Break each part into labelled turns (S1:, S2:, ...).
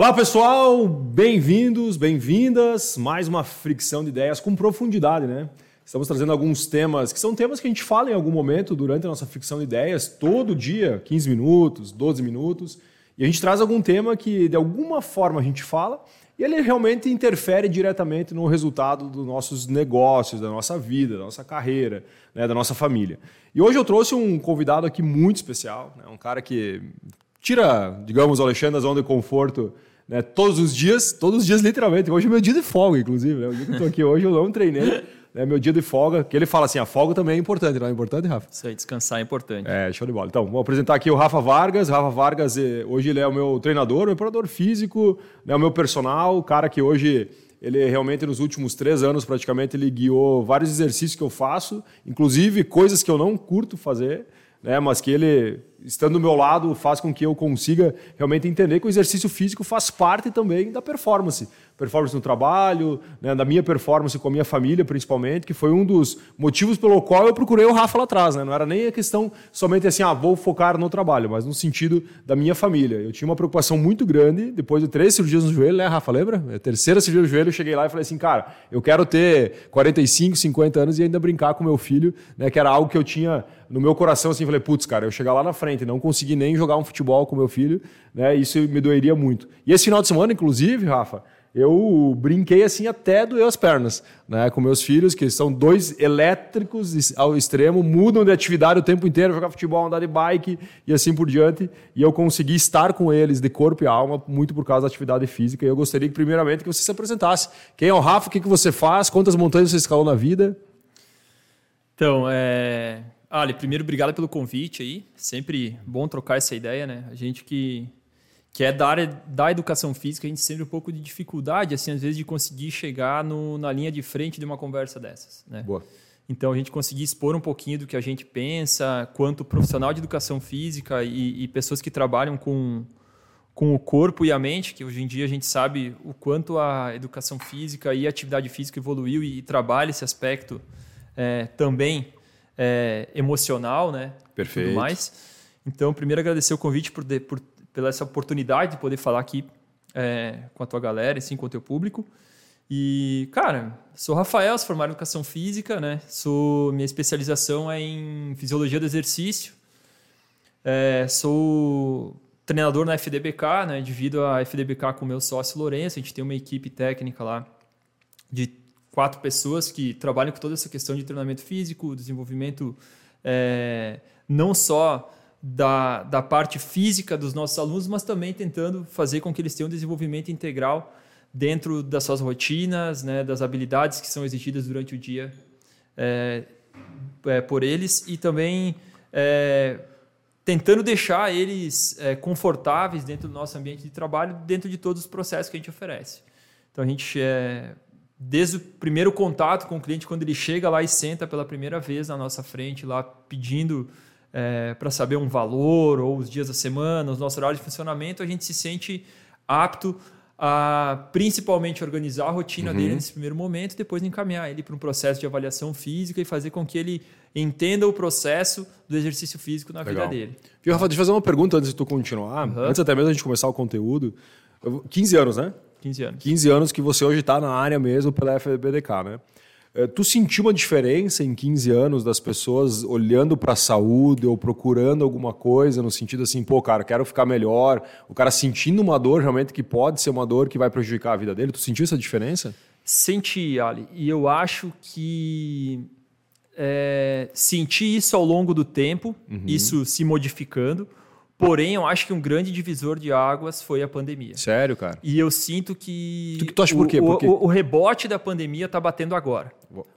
S1: Olá pessoal, bem-vindos, bem-vindas. Mais uma fricção de ideias com profundidade, né? Estamos trazendo alguns temas que são temas que a gente fala em algum momento durante a nossa fricção de ideias, todo dia, 15 minutos, 12 minutos. E a gente traz algum tema que de alguma forma a gente fala e ele realmente interfere diretamente no resultado dos nossos negócios, da nossa vida, da nossa carreira, né, da nossa família. E hoje eu trouxe um convidado aqui muito especial, né, um cara que tira, digamos, o Alexandre da zona de conforto né, todos os dias, todos os dias literalmente. Hoje é meu dia de folga, inclusive. Né? O dia que eu tô aqui hoje eu não treinei. Né, meu dia de folga, que ele fala assim, a folga também é importante, não é importante, Rafa?
S2: Isso aí, descansar é importante.
S1: É, show de bola. Então, vou apresentar aqui o Rafa Vargas. Rafa Vargas, eh, hoje ele é o meu treinador, meu preparador físico, né, o meu personal, o cara que hoje ele realmente nos últimos três anos praticamente ele guiou vários exercícios que eu faço, inclusive coisas que eu não curto fazer, né, mas que ele estando do meu lado faz com que eu consiga realmente entender que o exercício físico faz parte também da performance. Performance no trabalho, né, da minha performance com a minha família, principalmente, que foi um dos motivos pelo qual eu procurei o Rafa lá atrás. Né? Não era nem a questão somente assim, ah, vou focar no trabalho, mas no sentido da minha família. Eu tinha uma preocupação muito grande, depois de três cirurgias no joelho, né, Rafa? Lembra? A terceira cirurgia no joelho, eu cheguei lá e falei assim, cara, eu quero ter 45, 50 anos e ainda brincar com meu filho, né, que era algo que eu tinha no meu coração, assim, falei, putz, cara, eu chegar lá na frente frente, não consegui nem jogar um futebol com meu filho, né? Isso me doeria muito. E esse final de semana, inclusive, Rafa, eu brinquei assim até doer as pernas, né? Com meus filhos, que são dois elétricos ao extremo, mudam de atividade o tempo inteiro, jogar futebol, andar de bike e assim por diante. E eu consegui estar com eles de corpo e alma, muito por causa da atividade física. E eu gostaria primeiramente, que você se apresentasse. Quem é o Rafa? O que, que você faz? Quantas montanhas você escalou na vida?
S2: Então, é... Ali, primeiro, obrigado pelo convite aí. Sempre bom trocar essa ideia, né? A gente que, que é da área da educação física, a gente sempre um pouco de dificuldade, assim, às vezes, de conseguir chegar no, na linha de frente de uma conversa dessas, né?
S1: Boa.
S2: Então, a gente conseguir expor um pouquinho do que a gente pensa, quanto profissional de educação física e, e pessoas que trabalham com, com o corpo e a mente, que hoje em dia a gente sabe o quanto a educação física e a atividade física evoluiu e, e trabalha esse aspecto é, também é, emocional, né?
S1: Perfeito.
S2: Tudo mais. Então, primeiro agradecer o convite por, de, por pela essa oportunidade de poder falar aqui é, com a tua galera, assim, com o teu público. E, cara, sou Rafael, sou formado em educação física, né? Sou minha especialização é em fisiologia do exercício. É, sou treinador na FDBK, né? Divido a FDBK com o meu sócio Lourenço. A gente tem uma equipe técnica lá de quatro pessoas que trabalham com toda essa questão de treinamento físico, desenvolvimento é, não só da, da parte física dos nossos alunos, mas também tentando fazer com que eles tenham um desenvolvimento integral dentro das suas rotinas, né, das habilidades que são exigidas durante o dia é, é, por eles e também é, tentando deixar eles é, confortáveis dentro do nosso ambiente de trabalho, dentro de todos os processos que a gente oferece. Então a gente é, desde o primeiro contato com o cliente, quando ele chega lá e senta pela primeira vez na nossa frente, lá pedindo é, para saber um valor ou os dias da semana, os nossos horários de funcionamento, a gente se sente apto a principalmente organizar a rotina uhum. dele nesse primeiro momento, depois encaminhar ele para um processo de avaliação física e fazer com que ele entenda o processo do exercício físico na Legal. vida dele.
S1: Viu, Rafa, deixa eu fazer uma pergunta antes de tu continuar, uhum. antes até mesmo a gente começar o conteúdo. 15 anos, né?
S2: 15 anos.
S1: 15 anos que você hoje está na área mesmo pela FBDK, né? Eh, tu sentiu uma diferença em 15 anos das pessoas olhando para a saúde ou procurando alguma coisa no sentido assim, pô, cara, quero ficar melhor, o cara sentindo uma dor realmente que pode ser uma dor que vai prejudicar a vida dele? Tu sentiu essa diferença?
S2: Senti, Ali, e eu acho que é, senti isso ao longo do tempo, uhum. isso se modificando. Porém, eu acho que um grande divisor de águas foi a pandemia.
S1: Sério, cara?
S2: E eu sinto que.
S1: Tu, tu acha por quê?
S2: Porque... O, o, rebote da pandemia está batendo agora.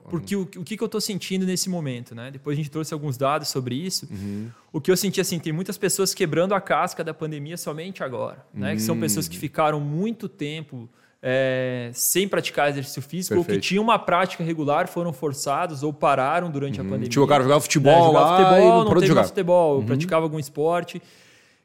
S2: Porque o, o que, que eu estou sentindo nesse momento, né? Depois a gente trouxe alguns dados sobre isso. Uhum. O que eu senti assim, tem muitas pessoas quebrando a casca da pandemia somente agora. Né? Uhum. Que são pessoas que ficaram muito tempo. É, sem praticar exercício físico Perfeito. ou que tinham uma prática regular, foram forçados ou pararam durante uhum. a pandemia.
S1: Tipo, o cara jogava futebol, né? jogava futebol,
S2: não, não teve jogar. futebol, uhum. praticava algum esporte.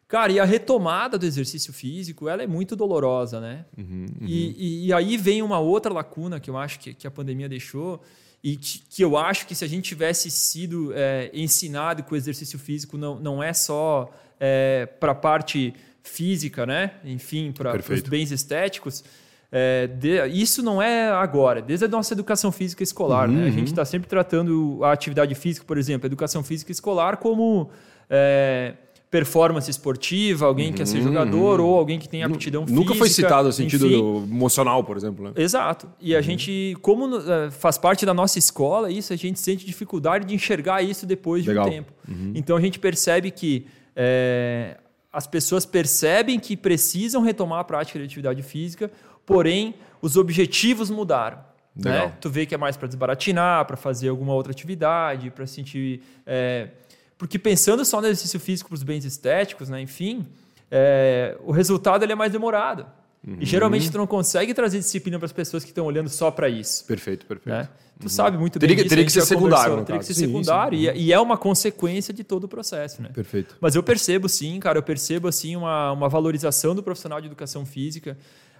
S2: Cara, e a retomada do exercício físico, ela é muito dolorosa, né? Uhum, uhum. E, e, e, aí vem uma outra lacuna que eu acho que, que a pandemia deixou e que, que, eu acho que se a gente tivesse sido é, ensinado que o exercício físico não, não é só é, para a parte física, né? Enfim, para os bens estéticos. É, de, isso não é agora, desde a nossa educação física escolar. Uhum, né? A gente está uhum. sempre tratando a atividade física, por exemplo, a educação física escolar como é, performance esportiva, alguém uhum, que quer ser jogador uhum. ou alguém que tem aptidão
S1: Nunca
S2: física.
S1: Nunca foi citado no sentido emocional, por exemplo. Né?
S2: Exato. E a uhum. gente, como é, faz parte da nossa escola, isso a gente sente dificuldade de enxergar isso depois Legal. de um tempo. Uhum. Então a gente percebe que é, as pessoas percebem que precisam retomar a prática de atividade física, porém os objetivos mudaram. Né? Tu vê que é mais para desbaratinar, para fazer alguma outra atividade, para sentir. É... Porque pensando só no exercício físico para os bens estéticos, né? enfim, é... o resultado ele é mais demorado. Uhum. E geralmente tu não consegue trazer disciplina para as pessoas que estão olhando só para isso.
S1: Perfeito, perfeito.
S2: Né? Tu uhum. sabe muito bem
S1: teria,
S2: disso.
S1: Teria que ser secundário.
S2: Teria que ser sim, secundário sim. E, e, é uma consequência de todo o processo. Né?
S1: Perfeito.
S2: Mas eu percebo sim, cara, eu percebo assim uma, uma valorização do profissional de educação física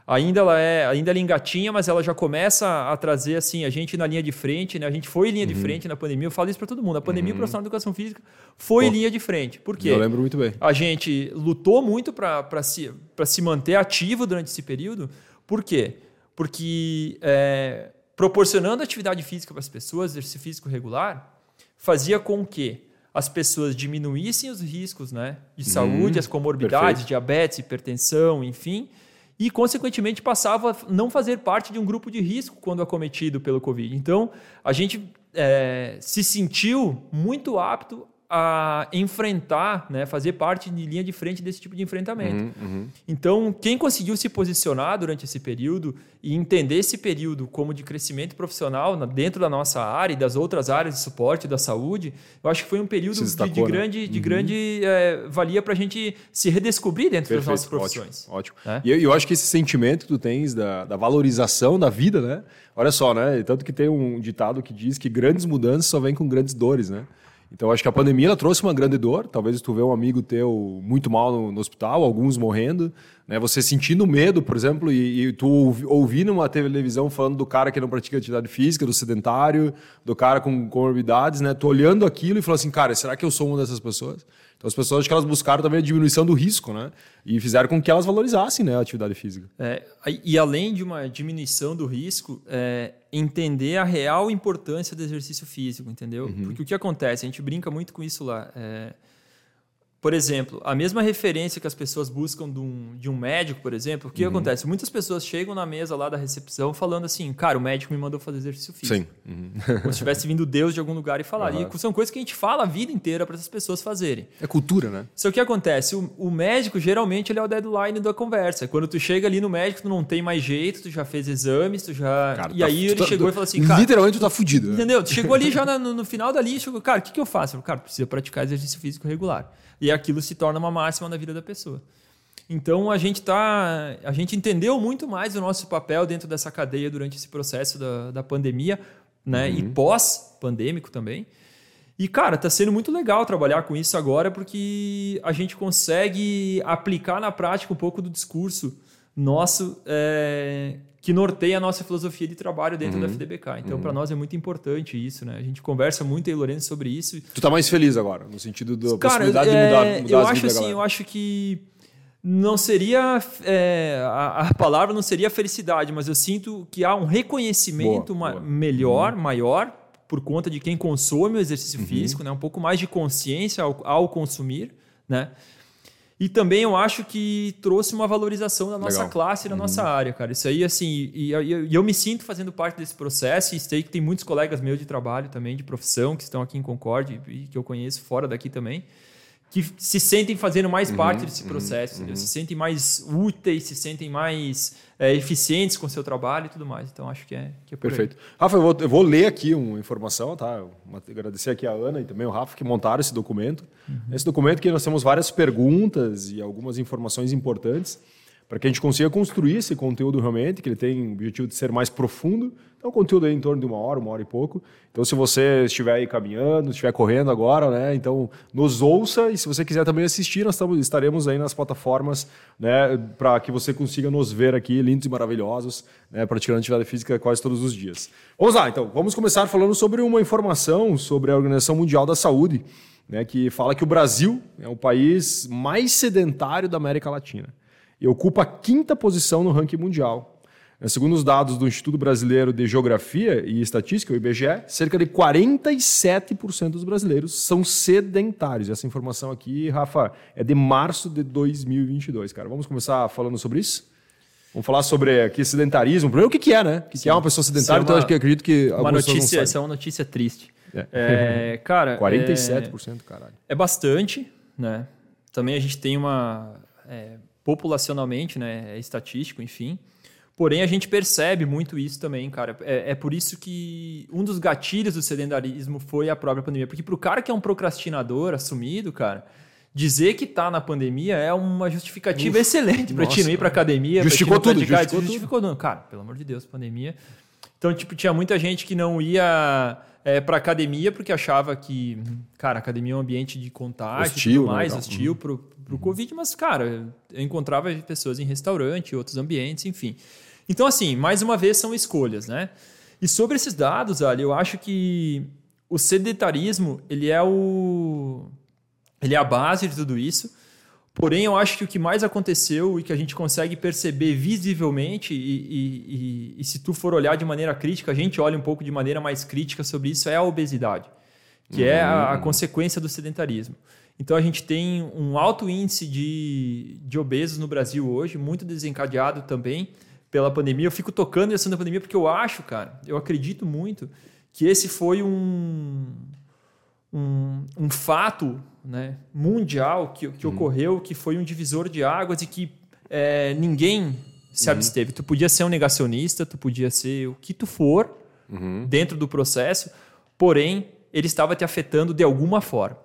S2: ainda ela é ainda ela engatinha, mas ela já começa a trazer assim a gente na linha de frente, né? A gente foi linha uhum. de frente na pandemia. Eu falo isso para todo mundo. A pandemia, uhum. profissional de educação física foi Pô, linha de frente. Por quê?
S1: Eu lembro muito bem.
S2: A gente lutou muito para se para se manter ativo durante esse período. Por quê? Porque é, proporcionando atividade física para as pessoas, exercício físico regular, fazia com que as pessoas diminuíssem os riscos né, de saúde, as comorbidades, Perfeito. diabetes, hipertensão, enfim, e, consequentemente, passava a não fazer parte de um grupo de risco quando acometido pelo Covid. Então, a gente é, se sentiu muito apto a enfrentar, né, fazer parte de linha de frente desse tipo de enfrentamento. Uhum, uhum. Então, quem conseguiu se posicionar durante esse período e entender esse período como de crescimento profissional dentro da nossa área e das outras áreas de suporte da saúde, eu acho que foi um período destacou, de, de, grande, né? de uhum. grande é, valia para a gente se redescobrir dentro Perfeito, das nossas profissões.
S1: Ótimo. ótimo. É? E eu, eu, acho que esse sentimento que tu tens da, da valorização da vida, né? Olha só, né? Tanto que tem um ditado que diz que grandes mudanças só vêm com grandes dores, né? Então, acho que a pandemia ela trouxe uma grande dor. Talvez tu vê um amigo teu muito mal no, no hospital, alguns morrendo, né? Você sentindo medo, por exemplo, e, e tu ouvindo uma televisão falando do cara que não pratica atividade física, do sedentário, do cara com comorbidades, né? Tu olhando aquilo e falando assim, cara, será que eu sou uma dessas pessoas? Então as pessoas acho que elas buscaram também a diminuição do risco, né? E fizeram com que elas valorizassem né, a atividade física.
S2: É, e além de uma diminuição do risco, é, entender a real importância do exercício físico, entendeu? Uhum. Porque o que acontece? A gente brinca muito com isso lá. É, por exemplo, a mesma referência que as pessoas buscam de um, de um médico, por exemplo, o que uhum. acontece? Muitas pessoas chegam na mesa lá da recepção falando assim, cara, o médico me mandou fazer exercício físico. Sim. Uhum. Como se tivesse vindo Deus de algum lugar e falaria. Uhum. são coisas que a gente fala a vida inteira para essas pessoas fazerem.
S1: É cultura, né?
S2: Só que o que acontece? O, o, médico, geralmente, ele é o deadline da conversa. Quando tu chega ali no médico, tu não tem mais jeito, tu já fez exames, tu já... Cara, e tá, aí ele tá, chegou tu, e falou assim, cara...
S1: Literalmente tu tá fudido. Né?
S2: Entendeu? Tu chegou ali já no, no final dali, chegou, cara, o que, que eu faço? Eu, cara, precisa praticar exercício físico regular e aquilo se torna uma máxima na vida da pessoa. Então a gente tá, a gente entendeu muito mais o nosso papel dentro dessa cadeia durante esse processo da, da pandemia, né? Uhum. E pós-pandêmico também. E cara, tá sendo muito legal trabalhar com isso agora porque a gente consegue aplicar na prática um pouco do discurso nosso é, que norteia a nossa filosofia de trabalho dentro uhum. da FDBK. Então, uhum. para nós é muito importante isso, né? A gente conversa muito aí, Lourenço, sobre isso.
S1: Tu tá mais feliz agora, no sentido da Cara, possibilidade é, de mudar, mudar
S2: eu acho assim, eu acho que não seria é, a, a, palavra não seria felicidade, mas eu sinto que há um reconhecimento boa, boa. melhor, uhum. maior por conta de quem consome o exercício uhum. físico, né? Um pouco mais de consciência ao, ao consumir, né? E também eu acho que trouxe uma valorização da nossa Legal. classe e da uhum. nossa área, cara. Isso aí, assim, e, e, e, eu me sinto fazendo parte desse processo e sei que tem muitos colegas meus de trabalho também, de profissão, que estão aqui em Concorde e que eu conheço fora daqui também, que se sentem fazendo mais uhum, parte desse uhum, processo, uhum, se sentem mais úteis, se sentem mais é, eficientes com o seu trabalho e tudo mais. Então, acho que é, que é
S1: Perfeito. Aí. Rafa, eu vou, eu vou, ler aqui uma informação, tá? agradecer aqui a Ana e também o Rafa que montaram esse documento. Uhum. Esse documento que nós temos várias perguntas e algumas informações importantes para que a gente consiga construir esse conteúdo realmente, que ele tem o objetivo de ser mais profundo. Então, o conteúdo é em torno de uma hora, uma hora e pouco. Então, se você estiver aí caminhando, estiver correndo agora, né, então nos ouça e se você quiser também assistir, nós estaremos aí nas plataformas, né, para que você consiga nos ver aqui, lindos e maravilhosos, né, praticando atividade física quase todos os dias. Vamos lá, então, vamos começar falando sobre uma informação sobre a Organização Mundial da Saúde né, que fala que o Brasil é o país mais sedentário da América Latina e ocupa a quinta posição no ranking mundial. É, segundo os dados do Instituto Brasileiro de Geografia e Estatística, o IBGE, cerca de 47% dos brasileiros são sedentários. Essa informação aqui, Rafa, é de março de 2022, cara. Vamos começar falando sobre isso? Vamos falar sobre aqui sedentarismo. Primeiro, o que, que é, né? O que, que é uma pessoa sedentária? Então,
S2: uma,
S1: acho que acredito que
S2: uma notícia, essa é uma notícia triste. É. É, cara,
S1: 47%, é, caralho.
S2: É bastante, né? Também a gente tem uma é, populacionalmente, né? É estatístico, enfim. Porém, a gente percebe muito isso também, cara. É, é, por isso que um dos gatilhos do sedentarismo foi a própria pandemia. Porque para o cara que é um procrastinador assumido, cara, dizer que tá na pandemia é uma justificativa Uf, excelente para te não ir para academia.
S1: Justificou tudo, justificou,
S2: justificou tudo. Cara, pelo amor de Deus, pandemia. Então, tipo, tinha muita gente que não ia é, para academia porque achava que, cara, academia é um ambiente de contágio hostil, e tudo mais, né? hostil pro, pro uhum. Covid, mas, cara, eu encontrava pessoas em restaurante, outros ambientes, enfim. Então, assim, mais uma vez são escolhas, né? E sobre esses dados, ali, eu acho que o sedentarismo ele é o ele é a base de tudo isso. Porém, eu acho que o que mais aconteceu e que a gente consegue perceber visivelmente, e, e, e, e, se tu for olhar de maneira crítica, a gente olha um pouco de maneira mais crítica sobre isso, é a obesidade, que uhum. é a, a, hum. consequência do sedentarismo. Então, a gente tem um alto índice de, de obesos no Brasil hoje, muito desencadeado também pela pandemia. Eu fico tocando essa da pandemia porque eu acho, cara, eu acredito muito que esse foi um, um, um fato né, mundial que, que uhum. ocorreu, que foi um divisor de águas e que é, ninguém se uhum. absteve. Tu podia ser um negacionista, tu podia ser o que tu for uhum. dentro do processo, porém ele estava te afetando de alguma forma.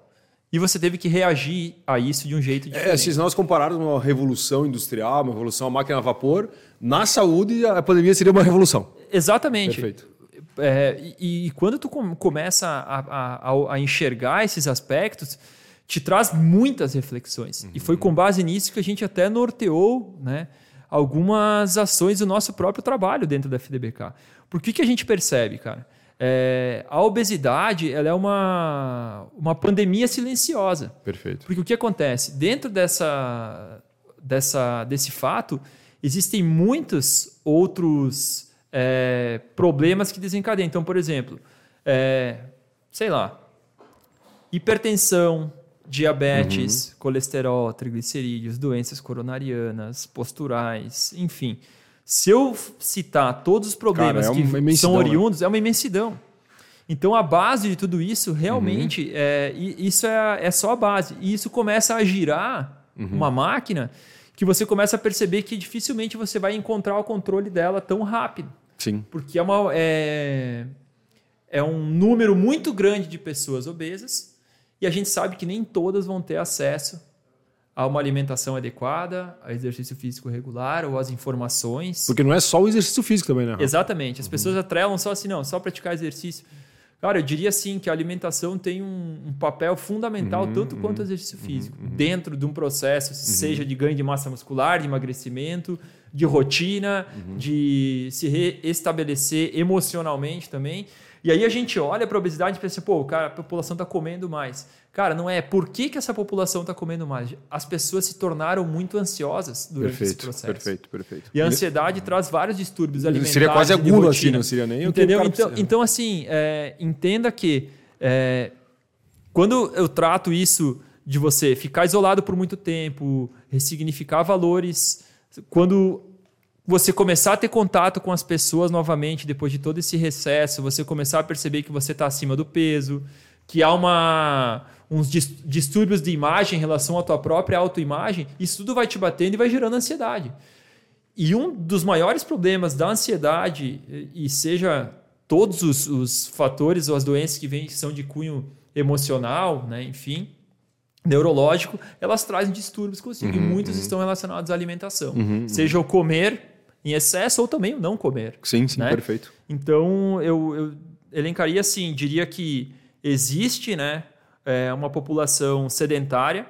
S2: E você teve que reagir a isso de um jeito diferente.
S1: É, se nós compararmos uma revolução industrial, uma revolução à máquina a vapor, na saúde a pandemia seria uma revolução.
S2: Exatamente. Perfeito. É, e, e, quando tu começa a, a, a, enxergar esses aspectos, te traz muitas reflexões. Uhum. E foi com base nisso que a gente até norteou né, algumas ações do nosso próprio trabalho dentro da FDBK. Por que, que a gente percebe, cara? É, a obesidade ela é uma, uma pandemia silenciosa.
S1: Perfeito.
S2: Porque o que acontece? Dentro dessa, dessa, desse fato, existem muitos outros é, problemas que desencadeiam. Então, por exemplo, é, sei lá, hipertensão, diabetes, uhum. colesterol, triglicerídeos, doenças coronarianas, posturais, enfim. Se eu citar todos os problemas Cara, é que são né? oriundos, né? é uma imensidão. Então a base de tudo isso realmente uhum. é isso é, é só a base. E isso começa a girar uhum. uma máquina que você começa a perceber que dificilmente você vai encontrar o controle dela tão rápido.
S1: Sim.
S2: Porque é, uma, é, é um número muito grande de pessoas obesas e a gente sabe que nem todas vão ter acesso a uma alimentação adequada, a exercício físico regular ou às informações.
S1: Porque não é só o exercício físico também, né?
S2: Exatamente. As uhum. pessoas atrelam só assim, não, só praticar exercício. Cara, eu diria assim que a alimentação tem um, um papel fundamental, uhum, tanto uhum, quanto o exercício uhum, físico, uhum. dentro de um processo, uhum. seja de ganho de massa muscular, de emagrecimento, de rotina, uhum. de se reestabelecer emocionalmente também. E aí a gente olha para a obesidade e pensa, pô, cara, a população está comendo mais. Cara, não é. Por que, que essa população está comendo mais? As pessoas se tornaram muito ansiosas durante
S1: perfeito,
S2: esse processo.
S1: Perfeito, perfeito.
S2: E a ansiedade traz vários distúrbios alimentares.
S1: Seria quase a gula, assim, não seria nem
S2: Entendeu? o que então, então, assim, é, entenda que é, quando eu trato isso de você ficar isolado por muito tempo, ressignificar valores, quando você começar a ter contato com as pessoas novamente depois de todo esse recesso, você começar a perceber que você está acima do peso, que há uma, uns distúrbios de imagem em relação à tua própria autoimagem, isso tudo vai te batendo e vai gerando ansiedade. E um dos maiores problemas da ansiedade, e seja todos os, os fatores ou as doenças que vêm que são de cunho emocional, né, enfim, neurológico, elas trazem distúrbios consigo. Uhum, e muitos uhum. estão relacionados à alimentação. Uhum, uhum. seja o comer em excesso ou também o não comer.
S1: Sim, sim,
S2: né?
S1: perfeito.
S2: Então, eu, eu elencaria assim, diria que existe né, é, uma população sedentária,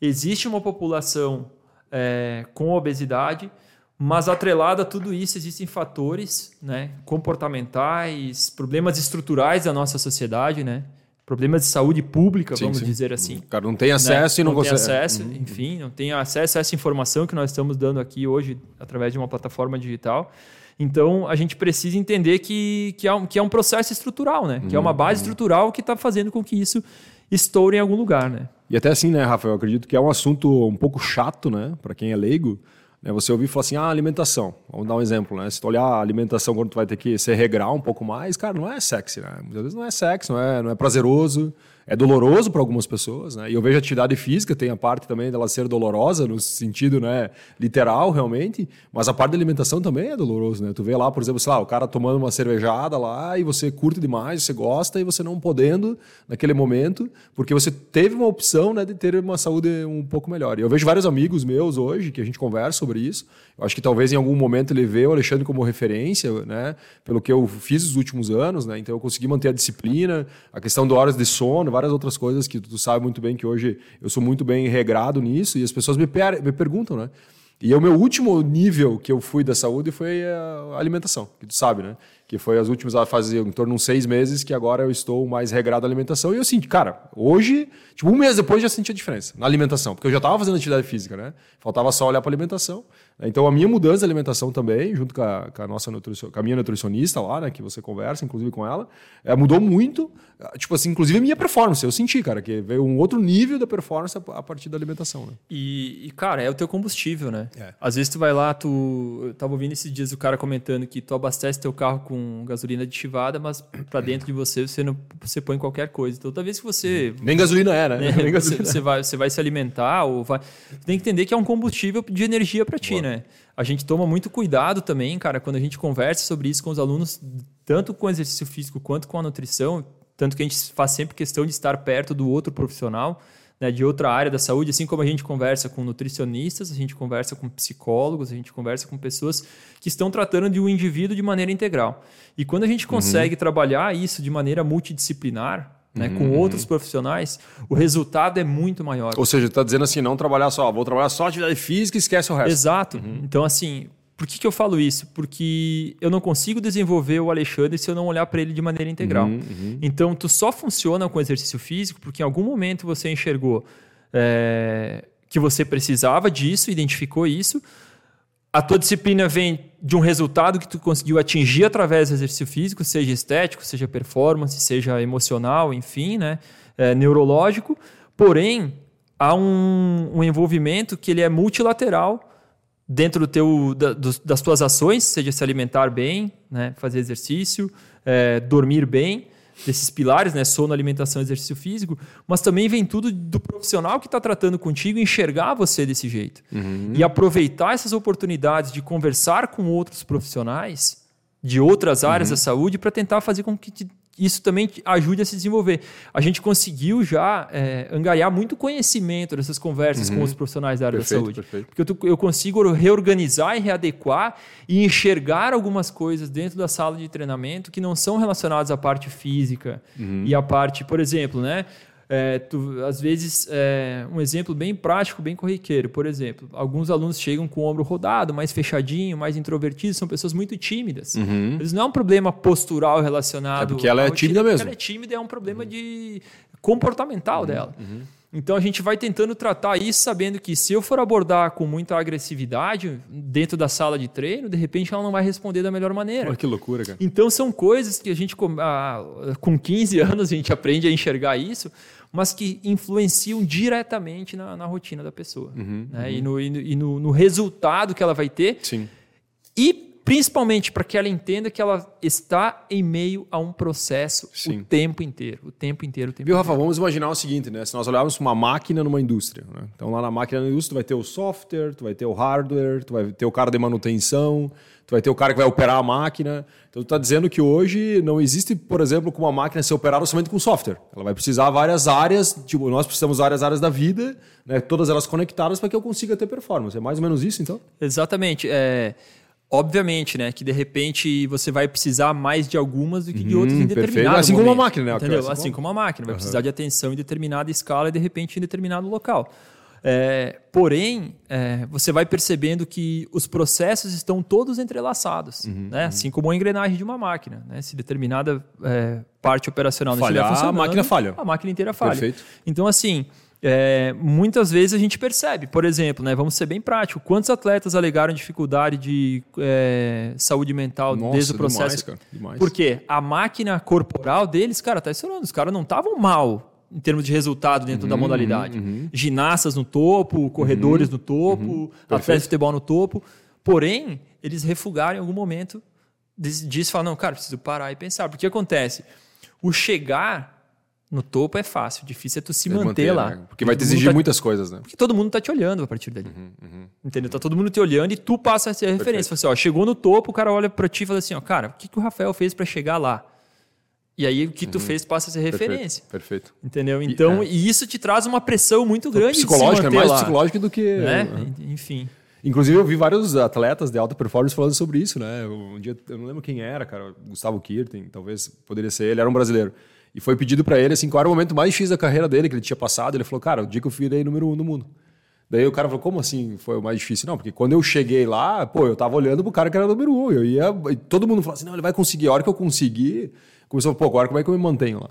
S2: existe uma população é, com obesidade, mas atrelada a tudo isso existem fatores né, comportamentais, problemas estruturais da nossa sociedade, né? Problemas de saúde pública, sim, vamos sim. dizer assim.
S1: O cara não tem acesso né? e não,
S2: não
S1: consegue.
S2: Tem acesso, uhum. enfim, não tem acesso a essa informação que nós estamos dando aqui hoje através de uma plataforma digital. Então, a gente precisa entender que, que, é, um, que é um processo estrutural, né? Que é uma base uhum. estrutural que está fazendo com que isso estoure em algum lugar, né?
S1: E até assim, né, Rafael? Eu acredito que é um assunto um pouco chato, né? Para quem é leigo. Né, você ouvir falar assim, ah, alimentação. Vamos dar um exemplo, né? Se tu olhar a alimentação quando tu vai ter que se regrar um pouco mais, cara, não é sexy, né? Muitas vezes não é sexy, não é, não é prazeroso é doloroso para algumas pessoas, né? E eu vejo a atividade física tem a parte também dela ser dolorosa no sentido, né, literal realmente, mas a parte da alimentação também é doloroso, né? Tu vê lá, por exemplo, sei lá, o cara tomando uma cervejada lá e você curte demais, você gosta e você não podendo naquele momento, porque você teve uma opção, né, de ter uma saúde um pouco melhor. E eu vejo vários amigos meus hoje que a gente conversa sobre isso. Eu acho que talvez em algum momento ele vê o Alexandre como referência, né, pelo que eu fiz nos últimos anos, né? Então eu consegui manter a disciplina, a questão de horas de sono, várias outras coisas que tu sabe muito bem que hoje eu sou muito bem regrado nisso e as pessoas me, per me perguntam, né? E o meu último nível que eu fui da saúde foi a alimentação, que tu sabe, né? Que foi as últimas, fazia em torno de uns seis meses que agora eu estou mais regrado à alimentação. E eu senti, cara, hoje, tipo, um mês depois já senti a diferença na alimentação, porque eu já estava fazendo atividade física, né? Faltava só olhar para alimentação. Então a minha mudança de alimentação também, junto com a, com a nossa nutricio, com a minha nutricionista lá, né, que você conversa, inclusive com ela, é, mudou muito, tipo assim, inclusive a minha performance. Eu senti, cara, que veio um outro nível da performance a, partir da alimentação. Né?
S2: E, e, cara, é o teu combustível, né? É. Às vezes tu vai lá, tu, eu tava ouvindo esses dias o cara comentando que tu abastece teu carro com gasolina aditivada, mas para dentro de você você não você põe qualquer coisa. Então talvez que você
S1: nem gasolina é, né?
S2: né?
S1: Nem
S2: gasolina. Você, você vai você vai se alimentar ou vai tem que entender que é um combustível de energia para ti, Boa. né? Né? A gente toma muito cuidado também, cara, quando a gente conversa sobre isso com os alunos, tanto com o exercício físico quanto com a nutrição, tanto que a gente faz sempre questão de estar perto do outro profissional, né, de outra área da saúde, assim como a gente conversa com nutricionistas, a gente conversa com psicólogos, a gente conversa com pessoas que estão tratando de um indivíduo de maneira integral. E quando a gente uhum. consegue uhum. trabalhar isso de maneira multidisciplinar, né, uhum. com outros profissionais, o resultado é muito maior.
S1: Ou seja, está dizendo assim, não trabalhar só, vou trabalhar só atividade física e esquece o resto.
S2: Exato. Uhum. Então, assim, por que, que eu falo isso? Porque eu não consigo desenvolver o Alexandre se eu não olhar para ele de maneira integral. Uhum, uhum. Então, tu só funciona com exercício físico porque em algum momento você enxergou é, que você precisava disso, identificou isso, a tua disciplina vem de um resultado que tu conseguiu atingir através do exercício físico, seja estético, seja performance, seja emocional, enfim, né? É, neurológico. Porém, há um, um, envolvimento que ele é multilateral dentro do teu, da, das tuas ações, seja se alimentar bem, né? fazer exercício, é, dormir bem, desses pilares, né? Sono, alimentação, exercício físico, mas também vem tudo do profissional que está tratando contigo enxergar você desse jeito. Uhum. E aproveitar essas oportunidades de conversar com outros profissionais de outras áreas uhum. da saúde para tentar fazer com que isso também ajude a se desenvolver. A gente conseguiu já é, angariar muito conhecimento nessas conversas uhum. com os profissionais da área perfeito, da saúde. Perfeito. Porque eu, eu, consigo reorganizar e readequar e enxergar algumas coisas dentro da sala de treinamento que não são relacionadas à parte física uhum. e à parte, por exemplo, né? É, tu, às vezes, é, um exemplo bem prático, bem corriqueiro. Por exemplo, alguns alunos chegam com o ombro rodado, mais fechadinho, mais introvertidos, são pessoas muito tímidas. Uhum. Eles não é um problema postural relacionado. É
S1: porque ela é tímida mesmo.
S2: Ela é tímida, é um problema de comportamental uhum. dela. Uhum. Então a gente vai tentando tratar isso sabendo que se eu for abordar com muita agressividade dentro da sala de treino, de repente ela não vai responder da melhor maneira.
S1: Pô, que loucura, cara.
S2: Então são coisas que a gente, ah, com 15 anos, a gente aprende a enxergar isso, mas que influenciam diretamente na, na rotina da pessoa. Uhum, né? uhum. E, no, e no, no, resultado que ela vai ter.
S1: Sim.
S2: E principalmente para que ela entenda que ela está em meio a um processo Sim. o tempo inteiro, o tempo inteiro, o tempo
S1: Viu,
S2: Rafa,
S1: vamos imaginar o seguinte, né? Se nós olharmos uma máquina numa indústria, né? então lá na máquina da indústria tu vai ter o software, tu vai ter o hardware, tu vai ter o cara de manutenção, tu vai ter o cara que vai operar a máquina. Então, tu está dizendo que hoje não existe, por exemplo, com uma máquina ser operada somente com software. Ela vai precisar várias áreas, tipo, nós precisamos várias áreas da vida, né, todas elas conectadas para que eu consiga ter performance. É mais ou menos isso, então?
S2: Exatamente. É, obviamente, né, que de repente você vai precisar mais de algumas do que de outras hum, em determinado
S1: Assim
S2: momento,
S1: como a máquina, né?
S2: Entendeu? Assim como a máquina. Vai uhum. precisar de atenção em determinada escala e de repente em determinado local. É, porém, é, você vai percebendo que os processos estão todos entrelaçados,
S1: Uhum,
S2: né? assim como a engrenagem de uma máquina. Né? Se determinada é, parte operacional não
S1: Falhar,
S2: estiver
S1: a
S2: funcionando,
S1: máquina falha.
S2: A máquina inteira falha.
S1: Perfeito.
S2: Então, assim, é, muitas vezes a gente percebe, por exemplo, né, vamos ser bem práticos, quantos atletas alegaram dificuldade de é, saúde mental
S1: Nossa,
S2: desde o processo?
S1: demais, cara, demais.
S2: Porque a máquina corporal deles, cara, tá estourando. Os caras não estavam mal em termos de resultado dentro
S1: Uhum,
S2: da modalidade. Ginastas no topo, corredores no topo,
S1: Uhum.
S2: atletas de futebol no topo. Porém, eles refugaram em algum momento e falaram, não, cara, preciso parar e pensar. Porque acontece? O chegar no topo é fácil, difícil é tu se
S1: É
S2: manter, lá.
S1: né? Porque vai te exigir
S2: tá-
S1: muitas coisas, né?
S2: Porque todo mundo tá te olhando a partir dali.
S1: Uhum,
S2: Entendeu? Tá todo mundo te olhando e tu passa a ser a referência. Fala assim, ó, chegou no topo, o cara olha pra ti e fala assim, ó, cara, o que, que o Rafael fez pra chegar lá? E aí o que tu fez passa a ser referência.
S1: Perfeito. perfeito.
S2: Entendeu? Então,
S1: é.
S2: e isso te traz uma pressão muito grande
S1: Psicológico,
S2: de se
S1: é
S2: manter
S1: mais
S2: lá,
S1: psicológico do que.
S2: né? Enfim.
S1: Inclusive, eu vi vários atletas de alta performance falando sobre isso, né? Um dia, eu não lembro quem era, cara, Gustavo Kirten, talvez poderia ser ele, era um brasileiro. E foi pedido para ele, assim, qual era o momento mais X da carreira dele, que ele tinha passado. Ele falou, cara, o dia que eu virei número um no mundo. Daí o cara falou, como assim foi o mais difícil? Não, porque quando eu cheguei lá, pô, eu tava olhando pro cara que era número um. Eu ia. todo mundo falou assim, não, ele vai conseguir. A hora que eu conseguir, começou, pô, agora como é que eu me mantenho lá?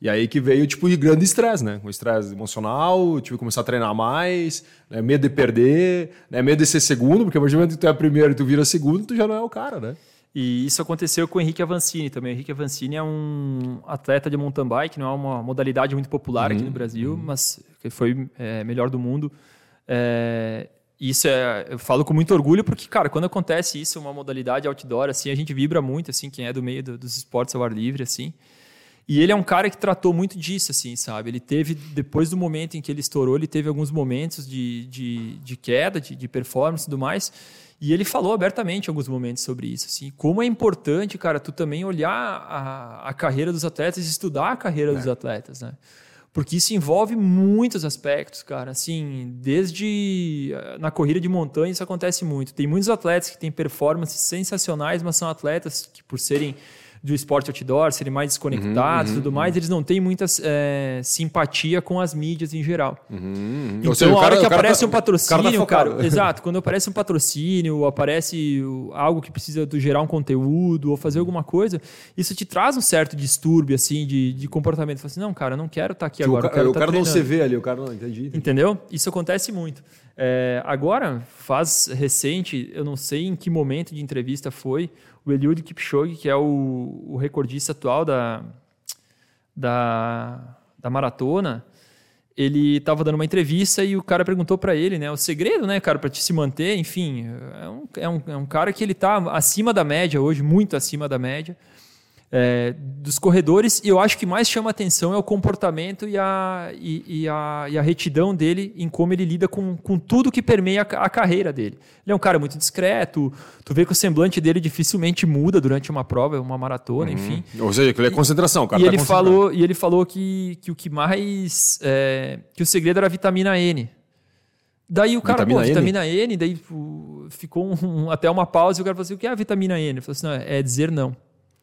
S1: E aí que veio, tipo, de grande estresse, né? Um estresse emocional, tive que começar a treinar mais, né? medo de perder, né? medo de ser segundo, porque a partir do momento que tu é primeiro e tu vira segundo, tu já não é o cara, né?
S2: E isso aconteceu com o Henrique Avancini também. O Henrique Avancini é um atleta de mountain bike, não é uma modalidade muito popular aqui no Brasil, mas que foi é, melhor do mundo. É, isso é, eu falo com muito orgulho porque, cara, quando acontece isso, uma modalidade outdoor, assim, a gente vibra muito, assim, quem é do meio do, dos esportes ao ar livre, assim. E ele é um cara que tratou muito disso, assim, sabe? Ele teve, depois do momento em que ele estourou, ele teve alguns momentos de, de, de queda, de, de performance e tudo mais. E ele falou abertamente em alguns momentos sobre isso, assim. Como é importante, cara, tu também olhar a, a carreira dos atletas e estudar a carreira dos atletas, né? Porque isso envolve muitos aspectos, cara. Assim, desde eh, na corrida de montanha isso acontece muito. Tem muitos atletas que têm performances sensacionais, mas são atletas que, por serem do esporte outdoor, serem mais desconectados e tudo mais, eles não têm muita eh, simpatia com as mídias em geral. Então,
S1: Ou seja, o
S2: a
S1: cara-
S2: hora que
S1: cara
S2: aparece
S1: tá-
S2: um
S1: o cara tá
S2: patrocínio, cara,
S1: focado.
S2: exato, quando aparece um patrocínio, aparece algo que precisa gerar um conteúdo ou fazer alguma coisa, isso te traz um certo distúrbio, assim, de, de comportamento. Fala assim, não, cara, eu não quero estar aqui
S1: Tipo,
S2: agora.
S1: o
S2: eu
S1: cara, o
S2: tá
S1: cara não
S2: treinando."
S1: se vê ali, o cara não entendi. entendi.
S2: Entendeu? Isso acontece muito. É, agora, faz recente, eu não sei em que momento de entrevista foi, o Eliud Kipchoge, que é o, o recordista atual da, da, da maratona, ele estava dando uma entrevista e o cara perguntou para ele, né, o segredo, né, cara, para te se manter, enfim, é um, é um, é um cara que ele tá acima da média hoje, muito acima da média, é, dos corredores, e eu acho que mais chama atenção é o comportamento e a, e, e a, e a retidão dele em como ele lida com, com tudo que permeia a, a carreira dele. Ele é um cara muito discreto, tu vê que o semblante dele dificilmente muda durante uma prova, uma maratona, enfim.
S1: Ou seja, aquilo é concentração, cara
S2: E
S1: tá
S2: ele, falou, e ele falou que, que o que mais. é, que o segredo era a vitamina N. Daí o cara,
S1: Vitamina
S2: pô,
S1: N?
S2: vitamina N, daí ficou um- até uma pausa e o cara falou assim: o que é a vitamina N? Ele falou assim: não, é dizer não.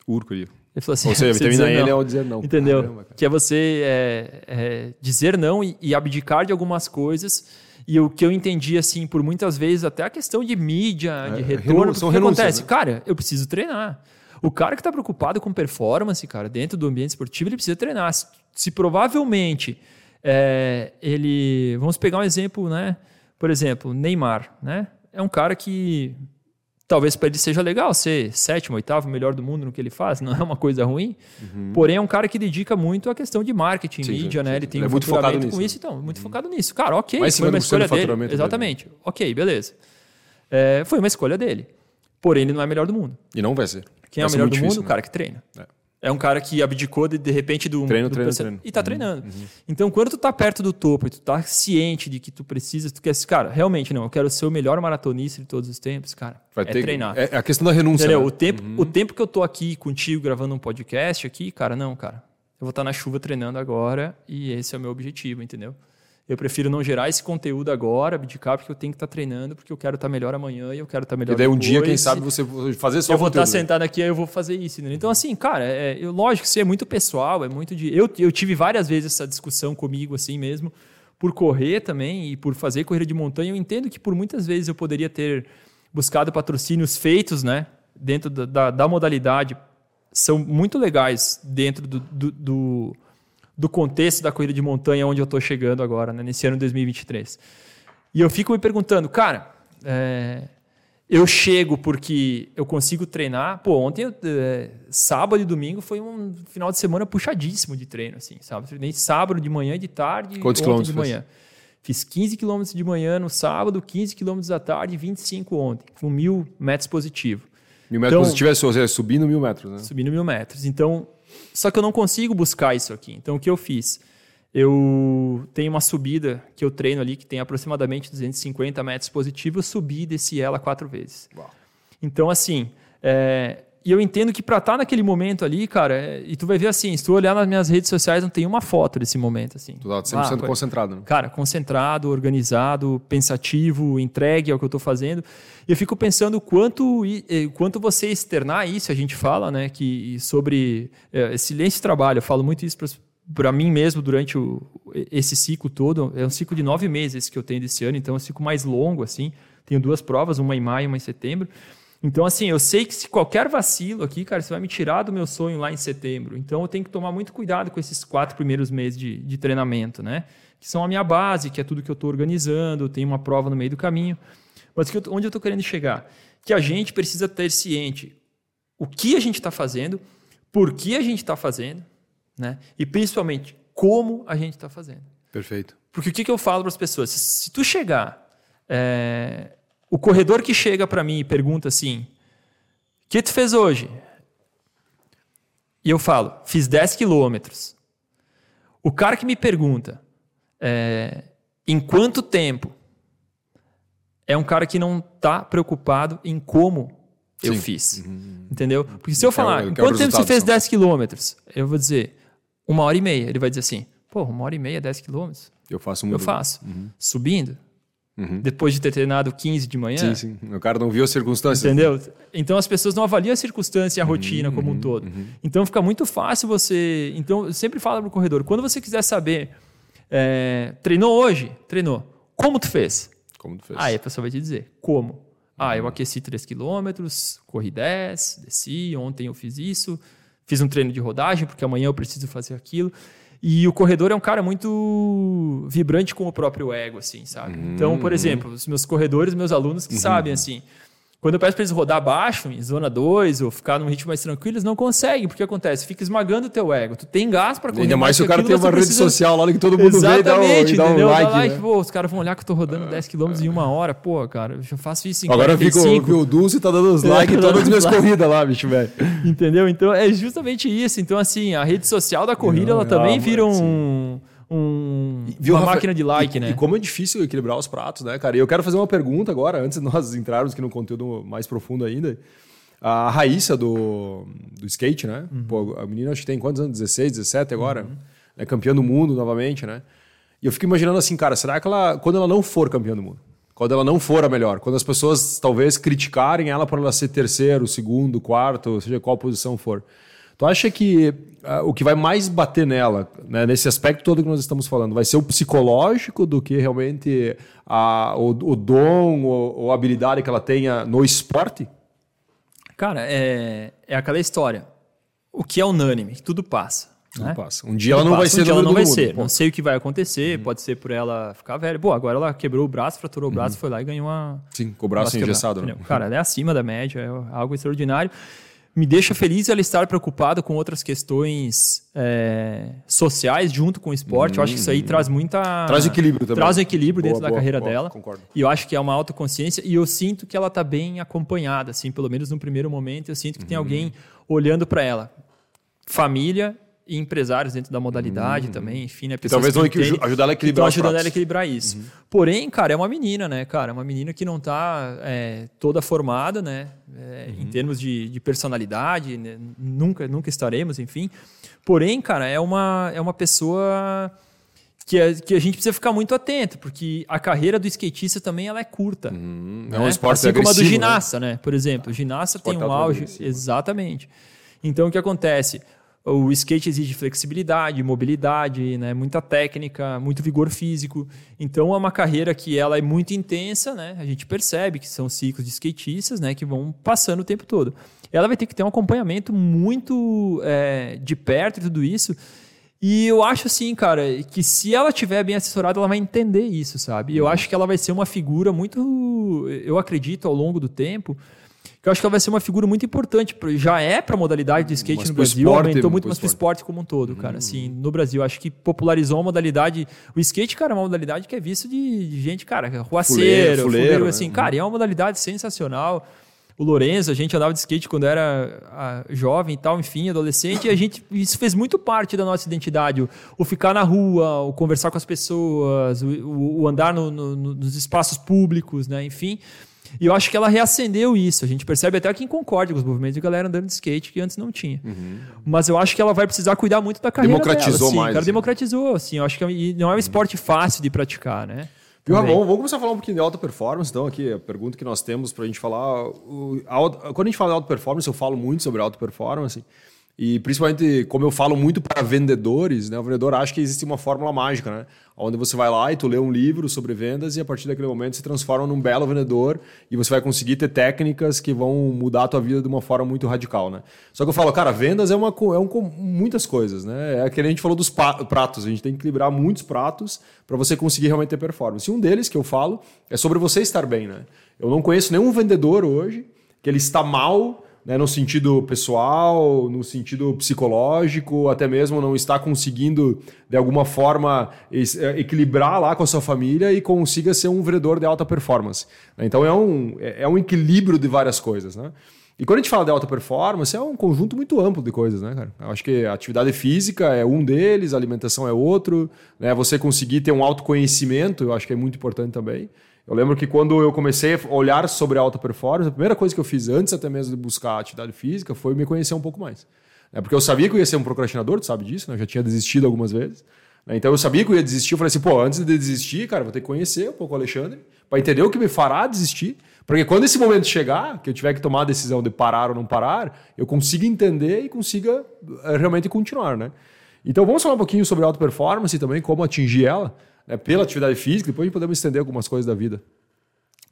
S1: Urco ali.
S2: Ele falou assim:
S1: Ou seja, a vitamina N
S2: não.
S1: é o dizer não.
S2: Entendeu?
S1: Caramba, cara.
S2: que é você é, é, dizer não e, e abdicar de algumas coisas. E o que eu entendi, assim, por muitas vezes, até a questão de mídia, de
S1: É,
S2: retorno. o que acontece?
S1: né?
S2: Cara, eu preciso treinar. O cara que está preocupado com performance, cara, dentro do ambiente esportivo, ele precisa treinar. Se, se provavelmente é, ele. Vamos pegar um exemplo, né? Por exemplo, Neymar, né? É um cara que talvez para ele seja legal ser sétimo, oitavo melhor do mundo no que ele faz, não é uma coisa ruim. Porém, é um cara que dedica muito à questão de marketing,
S1: Uhum. Sim, sim,
S2: mídia, né?
S1: sim.
S2: Ele tem
S1: Ele é
S2: um
S1: muito focado nisso,
S2: com
S1: né?
S2: isso, então, muito focado nisso. Cara, ok,
S1: Mais
S2: foi uma
S1: 50%
S2: escolha dele. Exatamente. Ok, beleza. É, foi uma escolha dele. Porém, ele não é o melhor do mundo.
S1: E não vai ser.
S2: Quem é
S1: Vai
S2: o
S1: ser
S2: melhor do
S1: difícil,
S2: mundo? O
S1: né?
S2: cara que treina.
S1: É.
S2: É um cara que abdicou de, de repente do,
S1: Treino,
S2: do
S1: treino, treino.
S2: e tá treinando. Então, quando tu tá perto do topo e tu tá ciente de que tu precisa, tu quer, cara, realmente não, eu quero ser o melhor maratonista de todos os tempos, cara.
S1: Vai
S2: é
S1: ter
S2: treinar.
S1: É, é a questão da renúncia. Né?
S2: O, tempo, o tempo que eu tô aqui contigo gravando um podcast aqui, cara, não, cara. Eu vou estar na chuva treinando agora e esse é o meu objetivo, entendeu? Eu prefiro não gerar esse conteúdo agora, abdicar, porque eu tenho que estar treinando, porque eu quero estar melhor amanhã e eu quero estar melhor
S1: E daí um dia, quem
S2: depois,
S1: sabe,
S2: e-
S1: você fazer só
S2: eu vou estar
S1: conteúdo, né?
S2: sentado aqui, aí eu vou fazer isso. entendeu? Então, assim, cara, é, eu- lógico que isso é muito pessoal, é muito de. Eu, eu tive várias vezes essa discussão comigo, assim mesmo, por correr também e por fazer corrida de montanha, eu entendo que por muitas vezes eu poderia ter buscado patrocínios feitos, né? Dentro da, da, da modalidade, são muito legais dentro do, do, do, do, contexto da corrida de montanha onde eu estou chegando agora, né? nesse ano de 2023. E eu fico me perguntando, cara, é, eu chego porque eu consigo treinar. Pô, ontem, é, sábado e domingo, foi um final de semana puxadíssimo de treino, assim, sabe? Treinei sábado de manhã e de tarde.
S1: Quantos quilômetros?
S2: De manhã. Fiz 15 quilômetros de manhã no sábado, 15 quilômetros da tarde e 25 ontem, com mil metros positivo.
S1: Mil metros então, positivo é subindo mil metros, né?
S2: Subindo mil metros. Então, só que eu não consigo buscar isso aqui. Então, o que eu fiz? Eu tenho uma subida que eu treino ali, que tem aproximadamente 250 metros positivos, eu subi e desci ela quatro vezes. Uau. Então, assim, é, e eu entendo que para estar tá naquele momento ali, cara, é, e tu vai ver assim, se tu olhar nas minhas redes sociais, não tem uma foto desse momento, assim.
S1: Tu tá 100% ah, concentrado, né?
S2: Cara, concentrado, organizado, pensativo, entregue ao que eu estou fazendo. E eu fico pensando quanto, quanto você externar isso, a gente fala, né, que sobre é, silêncio e trabalho, eu falo muito isso para para mim mesmo durante o, esse ciclo todo. É um ciclo de nove meses que eu tenho desse ano, então é um ciclo mais longo, assim. Tenho duas provas, uma em maio e uma em setembro. Então, assim, eu sei que se qualquer vacilo aqui, cara, você vai me tirar do meu sonho lá em setembro. Então, eu tenho que tomar muito cuidado com esses quatro primeiros meses de, de treinamento, né? Que são a minha base, que é tudo que eu estou organizando, tem uma prova no meio do caminho. Mas que eu, onde eu estou querendo chegar? Que a gente precisa ter ciente o que a gente está fazendo, por que a gente está fazendo, né? E principalmente como a gente está fazendo.
S1: Perfeito.
S2: Porque o que, que eu falo para as pessoas? Se, se, tu chegar, é, o corredor que chega para mim e pergunta assim: o que tu fez hoje? E eu falo: fiz 10 quilômetros. O cara que me pergunta é, em quanto tempo é um cara que não está preocupado em como eu Sim. fiz. Uhum. Entendeu? Porque se eu falar, em quanto tempo você fez 10 quilômetros? Eu vou dizer, uma hora e meia. Ele vai dizer assim, pô, uma hora e meia, 10 quilômetros.
S1: Eu faço
S2: muito. Eu faço. Uhum. Subindo, Uhum. Depois de ter treinado 15 de manhã.
S1: Sim, sim. O cara não viu as circunstâncias.
S2: Entendeu? Então as pessoas não avaliam a circunstância e a uhum, rotina como um uhum, todo. Uhum. Então fica muito fácil você. Então, eu sempre falo para o corredor: quando você quiser saber, é, treinou hoje? Treinou. Como tu fez?
S1: Como tu fez?
S2: Aí a pessoa vai te dizer: como? Ah, eu aqueci 3 quilômetros, corri 10, desci, ontem eu fiz isso, fiz um treino de rodagem, porque amanhã eu preciso fazer aquilo. E o corredor é um cara muito vibrante com o próprio ego, assim, sabe? Uhum. Então, por exemplo, os meus corredores, meus alunos que uhum. sabem, assim, quando eu peço para eles rodar baixo, em zona 2, ou ficar num ritmo mais tranquilo, eles não conseguem, porque acontece, fica esmagando o teu ego. Tu tem gás para correr.
S1: Ainda mais se o cara tem uma rede social lá que todo mundo
S2: Exatamente,
S1: vê e dá um, e dá um like. like
S2: né? pô, os caras vão olhar que eu tô rodando 10 km em uma hora. Pô, cara, eu já faço isso em
S1: Agora 45. Agora fica o Dulce tá dando os likes em todas as minhas corridas lá, bicho, velho.
S2: Entendeu? Então, é justamente isso. Então, assim, a rede social da corrida, não, ela não, também vira um... Um, Viu, uma Rafa, máquina de like,
S1: e,
S2: né?
S1: E como é difícil equilibrar os pratos, né, cara? E eu quero fazer uma pergunta agora, antes de nós entrarmos aqui no conteúdo mais profundo ainda. A Raíssa do, do skate, né? Uhum. Pô, a menina acho que tem quantos anos? 16, 17 agora? Uhum. É campeã do mundo novamente, né? E eu fico imaginando assim, cara, será que ela, quando ela não for campeã do mundo, quando ela não for a melhor, quando as pessoas talvez criticarem ela por ela ser terceiro, segundo, quarto, seja qual posição for, Tu acha que uh, o que vai mais bater nela, né, nesse aspecto todo que nós estamos falando, vai ser o psicológico do que realmente a, o, o dom ou, ou habilidade que ela tenha no esporte?
S2: Cara, é, é aquela história. O que é unânime, tudo passa.
S1: Tudo
S2: né?
S1: passa. Um dia ela não passa, vai ser um dia
S2: ela não vai
S1: mundo,
S2: ser. Pô. Não sei o que vai acontecer, uhum. pode ser por ela ficar velha. Pô, agora ela quebrou o braço, fraturou o braço, uhum. foi lá e ganhou uma.
S1: Sim, com o braço engessado. Né?
S2: Cara, ela é acima da média, é algo extraordinário me deixa feliz ela estar preocupada com outras questões é, sociais junto com o esporte. Uhum, eu acho que isso aí uhum. traz muita.
S1: Traz equilíbrio também.
S2: Traz um equilíbrio boa, dentro boa, da carreira boa, dela. Concordo. E eu acho que é uma autoconsciência. E eu sinto que ela está bem acompanhada, assim, pelo menos no primeiro momento. Eu sinto que uhum. tem alguém olhando para ela. Família e empresários dentro da modalidade uhum. também, enfim, né?
S1: Pessoas talvez vão ajudar ela a equilibrar
S2: ajudando ela a equilibrar isso. Uhum. Porém, cara, é uma menina, né, cara? É uma menina que não está é, toda formada, né? É, uhum. Em termos de, de personalidade, né? nunca, nunca estaremos, enfim. Porém, cara, é uma, é uma pessoa que, é, que a gente precisa ficar muito atento, porque a carreira do skatista também ela é curta.
S1: Uhum. Né? É um esporte
S2: Assim como a do né? ginasta, né? né? Por exemplo, o ginasta tem um auge. Exatamente. Então, o que acontece? O skate exige flexibilidade, mobilidade, né? muita técnica, muito vigor físico. Então é uma carreira que ela é muito intensa, né? A gente percebe que são ciclos de skatistas, né? Que vão passando o tempo todo. Ela vai ter que ter um acompanhamento muito é, de perto e tudo isso. E eu acho assim, cara, que se ela tiver bem assessorada, ela vai entender isso, sabe? Eu acho que ela vai ser uma figura muito, eu acredito, ao longo do tempo, que eu acho que ela vai ser uma figura muito importante. Já é para a modalidade de skate mas no Brasil, esporte, aumentou muito, mas para o esporte como um todo, cara. Hum. Assim, no Brasil, acho que popularizou a modalidade. O skate, cara, é uma modalidade que é visto de, de gente, cara, ruaceiro, fuleiro, fuleiro né? assim. Cara, e é uma modalidade sensacional. O Lourenço, a gente andava de skate quando era jovem e tal, enfim, adolescente, e a gente isso fez muito parte da nossa identidade. O, o ficar na rua, o conversar com as pessoas, o, o andar no, no, nos espaços públicos, né? Enfim. E eu acho que ela reacendeu isso. A gente percebe até aqui em Concórdia com os movimentos de galera andando de skate que antes não tinha. Uhum. Mas eu acho que ela vai precisar cuidar muito da carreira
S1: Democratizou
S2: dela, assim.
S1: mais.
S2: Cara, assim. democratizou, assim. Eu acho que não é um esporte fácil de praticar, né?
S1: Viu, Ramon? Vamos começar a falar um pouquinho de alta performance, então, aqui, a pergunta que nós temos para a gente falar. O, a, quando a gente fala de alta performance, eu falo muito sobre alta performance. E principalmente, como eu falo muito para vendedores, né? O vendedor acha que existe uma fórmula mágica, né? Onde você vai lá e tu lê um livro sobre vendas e a partir daquele momento se transforma num belo vendedor e você vai conseguir ter técnicas que vão mudar a tua vida de uma forma muito radical, né? Só que eu falo, cara, vendas é, uma, é um, muitas coisas, né? É aquele a gente falou dos pratos, a gente tem que equilibrar muitos pratos para você conseguir realmente ter performance. E um deles que eu falo é sobre você estar bem, né? Eu não conheço nenhum vendedor hoje que ele está mal né, no sentido pessoal, no sentido psicológico, até mesmo não está conseguindo, de alguma forma, é, equilibrar lá com a sua família e consiga ser um vendedor de alta performance. Então é um, é, é um equilíbrio de várias coisas. Né? E quando a gente fala de alta performance, é um conjunto muito amplo de coisas, né, cara? Eu acho que a atividade física é um deles, a alimentação é outro, né? Você conseguir ter um autoconhecimento, eu acho que é muito importante também. Eu lembro que quando eu comecei a olhar sobre a alta performance, a primeira coisa que eu fiz antes até mesmo de buscar atividade física foi me conhecer um pouco mais. É porque eu sabia que eu ia ser um procrastinador, tu sabe disso, né? Eu já tinha desistido algumas vezes. Né? Então eu sabia que eu ia desistir. Eu falei assim, pô, antes de desistir, cara, vou ter que conhecer um pouco o Alexandre para entender o que me fará desistir. Porque quando esse momento chegar, que eu tiver que tomar a decisão de parar ou não parar, eu consiga entender e consiga eh, realmente continuar, né? Então vamos falar um pouquinho sobre alta performance e também como atingir ela né, pela atividade física, depois podemos estender algumas coisas da vida.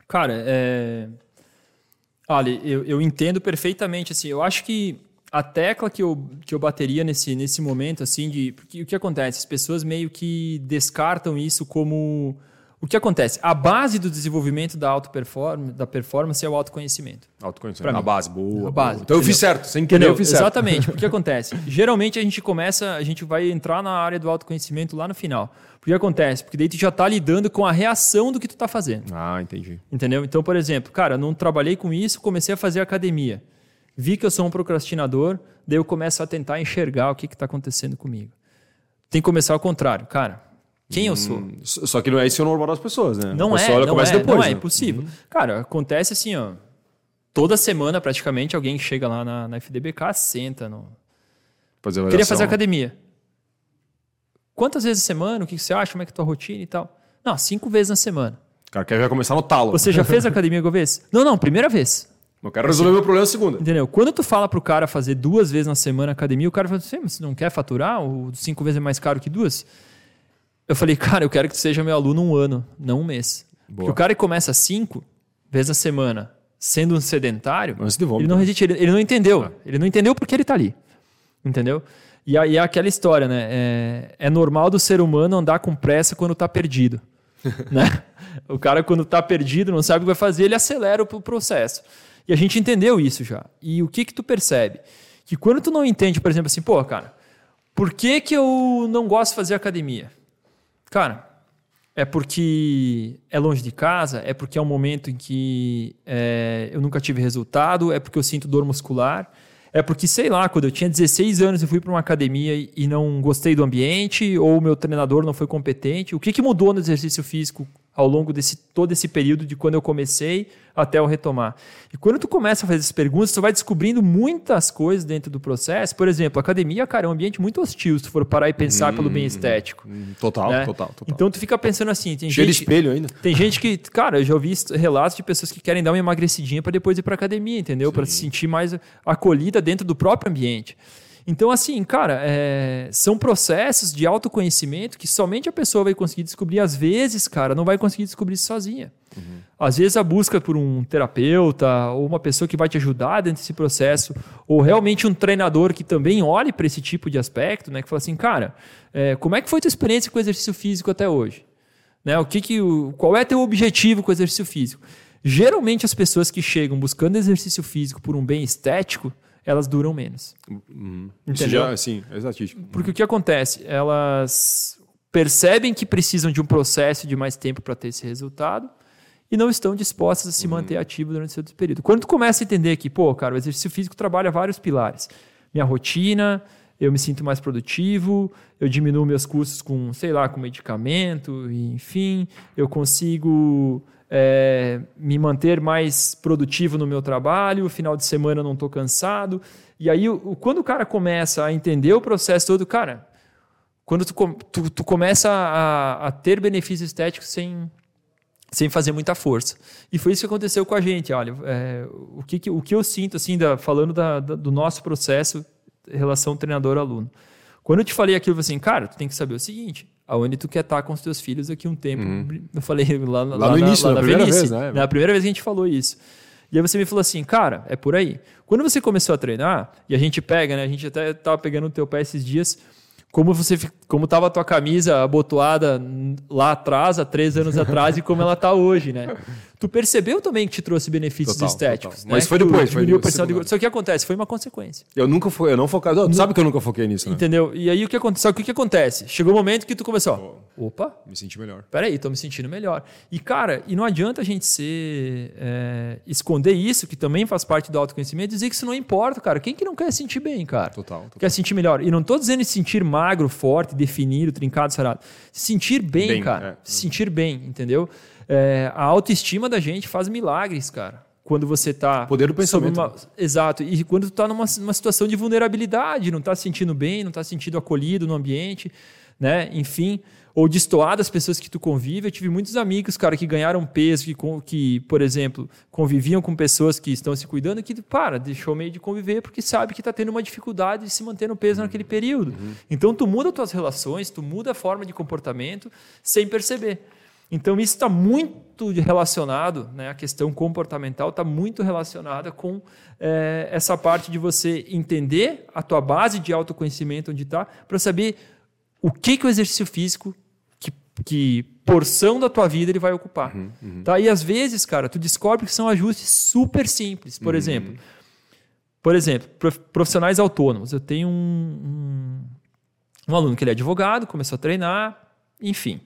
S2: Cara, é... olha, eu, eu entendo perfeitamente, assim, eu acho que a tecla que eu, que eu bateria nesse, nesse momento, assim, de... Porque o que acontece? As pessoas meio que descartam isso como o que acontece? A base do desenvolvimento da auto performance, da performance é o autoconhecimento.
S1: Autoconhecimento. A base, boa.
S2: A base.
S1: Boa. Então eu fiz certo, sem querer eu fiz certo.
S2: Exatamente. o que acontece? Geralmente a gente começa, a gente vai entrar na área do autoconhecimento lá no final. O que acontece? Porque daí tu já está lidando com a reação do que tu está fazendo.
S1: Ah, entendi.
S2: Entendeu? Então, por exemplo, cara, não trabalhei com isso, comecei a fazer academia. Vi que eu sou um procrastinador, daí eu começo a tentar enxergar o que está acontecendo comigo. Tem que começar ao contrário. Cara, quem hum, eu sou.
S1: Só que não é isso o normal das pessoas, né?
S2: Não é, não é, depois, não é, né? impossível. Uhum. Cara, acontece assim, ó. Toda semana, praticamente, alguém chega lá na, na FDBK, senta no... Fazer Queria fazer academia. Quantas vezes a semana? O que você acha? Como é que é a tua rotina e tal? Não, cinco vezes na semana.
S1: O cara quer já começar no talo.
S2: Você já fez academia alguma vez? Não, não, primeira vez.
S1: Eu quero resolver meu problema segunda.
S2: Entendeu? Quando tu fala pro cara fazer duas vezes na semana academia, o cara fala assim, você não quer faturar? O cinco vezes é mais caro que duas? Eu falei, cara, eu quero que tu seja meu aluno um ano, não um mês. Boa. Porque o cara que começa cinco vezes a semana sendo um sedentário, ele não resiste, ele, ele não entendeu. Ah. Ele não entendeu porque ele está ali. Entendeu? E aí é aquela história, né? É, é normal do ser humano andar com pressa quando está perdido. né? O cara, quando está perdido, não sabe o que vai fazer, ele acelera o processo. E a gente entendeu isso já. E o que que tu percebe? Que quando tu não entende, por exemplo, assim, pô, cara, por que, que eu não gosto de fazer academia? Cara, é porque é longe de casa, é porque é um momento em que é, eu nunca tive resultado, é porque eu sinto dor muscular, é porque, sei lá, quando eu tinha 16 anos eu fui para uma academia e não gostei do ambiente, ou meu treinador não foi competente. O que, que mudou no exercício físico ao longo desse todo esse período de quando eu comecei até eu retomar. E quando tu começa a fazer essas perguntas, tu vai descobrindo muitas coisas dentro do processo. Por exemplo, a academia, cara, é um ambiente muito hostil se tu for parar e pensar hum, pelo bem estético. Hum,
S1: total, né? total, total.
S2: Então tu fica pensando assim, tem
S1: Cheio
S2: gente,
S1: de espelho ainda.
S2: Tem gente que, cara, eu já ouvi relatos de pessoas que querem dar uma emagrecidinha para depois ir para academia, entendeu? Para se sentir mais acolhida dentro do próprio ambiente. Então, assim, cara, é, são processos de autoconhecimento que somente a pessoa vai conseguir descobrir. Às vezes, cara, não vai conseguir descobrir sozinha. Uhum. Às vezes, a busca por um terapeuta ou uma pessoa que vai te ajudar dentro desse processo, ou realmente um treinador que também olhe para esse tipo de aspecto, né? Que fala assim, cara, é, como é que foi tua experiência com o exercício físico até hoje? Né? O que que, o, qual é teu objetivo com o exercício físico? Geralmente, as pessoas que chegam buscando exercício físico por um bem estético, elas duram menos.
S1: Uhum. Isso já, sim, é exatíssimo.
S2: Porque o que acontece? Elas percebem que precisam de um processo de mais tempo para ter esse resultado e não estão dispostas a se uhum. manter ativo durante esse período. Quando tu começa a entender que, pô, cara, o exercício físico trabalha vários pilares. Minha rotina, eu me sinto mais produtivo, eu diminuo meus custos com, sei lá, com medicamento, enfim, eu consigo é, me manter mais produtivo no meu trabalho, final de semana não estou cansado. E aí, quando o cara começa a entender o processo todo, cara, quando tu, tu, tu começa a, a, ter benefícios estéticos sem, sem fazer muita força. E foi isso que aconteceu com a gente. Olha, é, o, que, o que eu sinto, assim, da, falando da, da, do nosso processo, relação treinador-aluno. Quando eu te falei aquilo, eu falei assim, cara, tu tem que saber o seguinte, aonde tu quer estar com os teus filhos daqui um tempo. Uhum. Eu falei lá, lá,
S1: lá no
S2: na,
S1: início,
S2: lá
S1: na, na primeira vez, né?
S2: Na primeira vez que a gente falou isso. E aí você me falou assim, cara, é por aí. Quando você começou a treinar, e a gente pega, né? A gente até estava pegando o teu pé esses dias, como você como estava a tua camisa abotoada lá atrás, há três anos atrás, e como ela está hoje, né? Tu percebeu também que te trouxe benefícios total, estéticos, total.
S1: Né? Mas foi depois, foi
S2: depois. De... Só que acontece, foi uma consequência.
S1: Eu nunca fui, eu não focado, não, sabe que eu nunca foquei nisso, né?
S2: Entendeu? E aí o que acontece? Só que o que acontece? Chegou o um momento que tu começou, oh, opa,
S1: me senti melhor.
S2: Peraí, tô me sentindo melhor. E cara, e não adianta a gente ser é, esconder isso, que também faz parte do autoconhecimento, dizer que isso não importa, cara. Quem que não quer sentir bem, cara?
S1: Total. total.
S2: Quer sentir melhor. E não tô dizendo se sentir magro, forte, definido, trincado, sarado. Se sentir bem, bem cara. É. Se sentir bem, entendeu? É, a autoestima da gente faz milagres, cara. Quando você está.
S1: Poder do pensamento. Uma...
S2: Exato. E quando tu está numa, numa situação de vulnerabilidade, não está se sentindo bem, não está se sentindo acolhido no ambiente, né? Enfim. Ou destoar das pessoas que tu convive. Eu tive muitos amigos, cara, que ganharam peso, que, que, por exemplo, conviviam com pessoas que estão se cuidando, que, para, deixou meio de conviver porque sabe que está tendo uma dificuldade de se manter no peso uhum. naquele período. Uhum. Então, tu muda tuas relações, tu muda a forma de comportamento sem perceber. Então, isso está muito relacionado, né, a questão comportamental está muito relacionada com é, essa parte de você entender a tua base de autoconhecimento onde está, para saber o que, que o exercício físico, que, que porção da tua vida ele vai ocupar. Uhum, uhum. Tá? E às vezes, cara, tu descobre que são ajustes super simples. Por uhum. exemplo, por exemplo, profissionais autônomos. Eu tenho um, um, um aluno que ele é advogado, começou a treinar, enfim.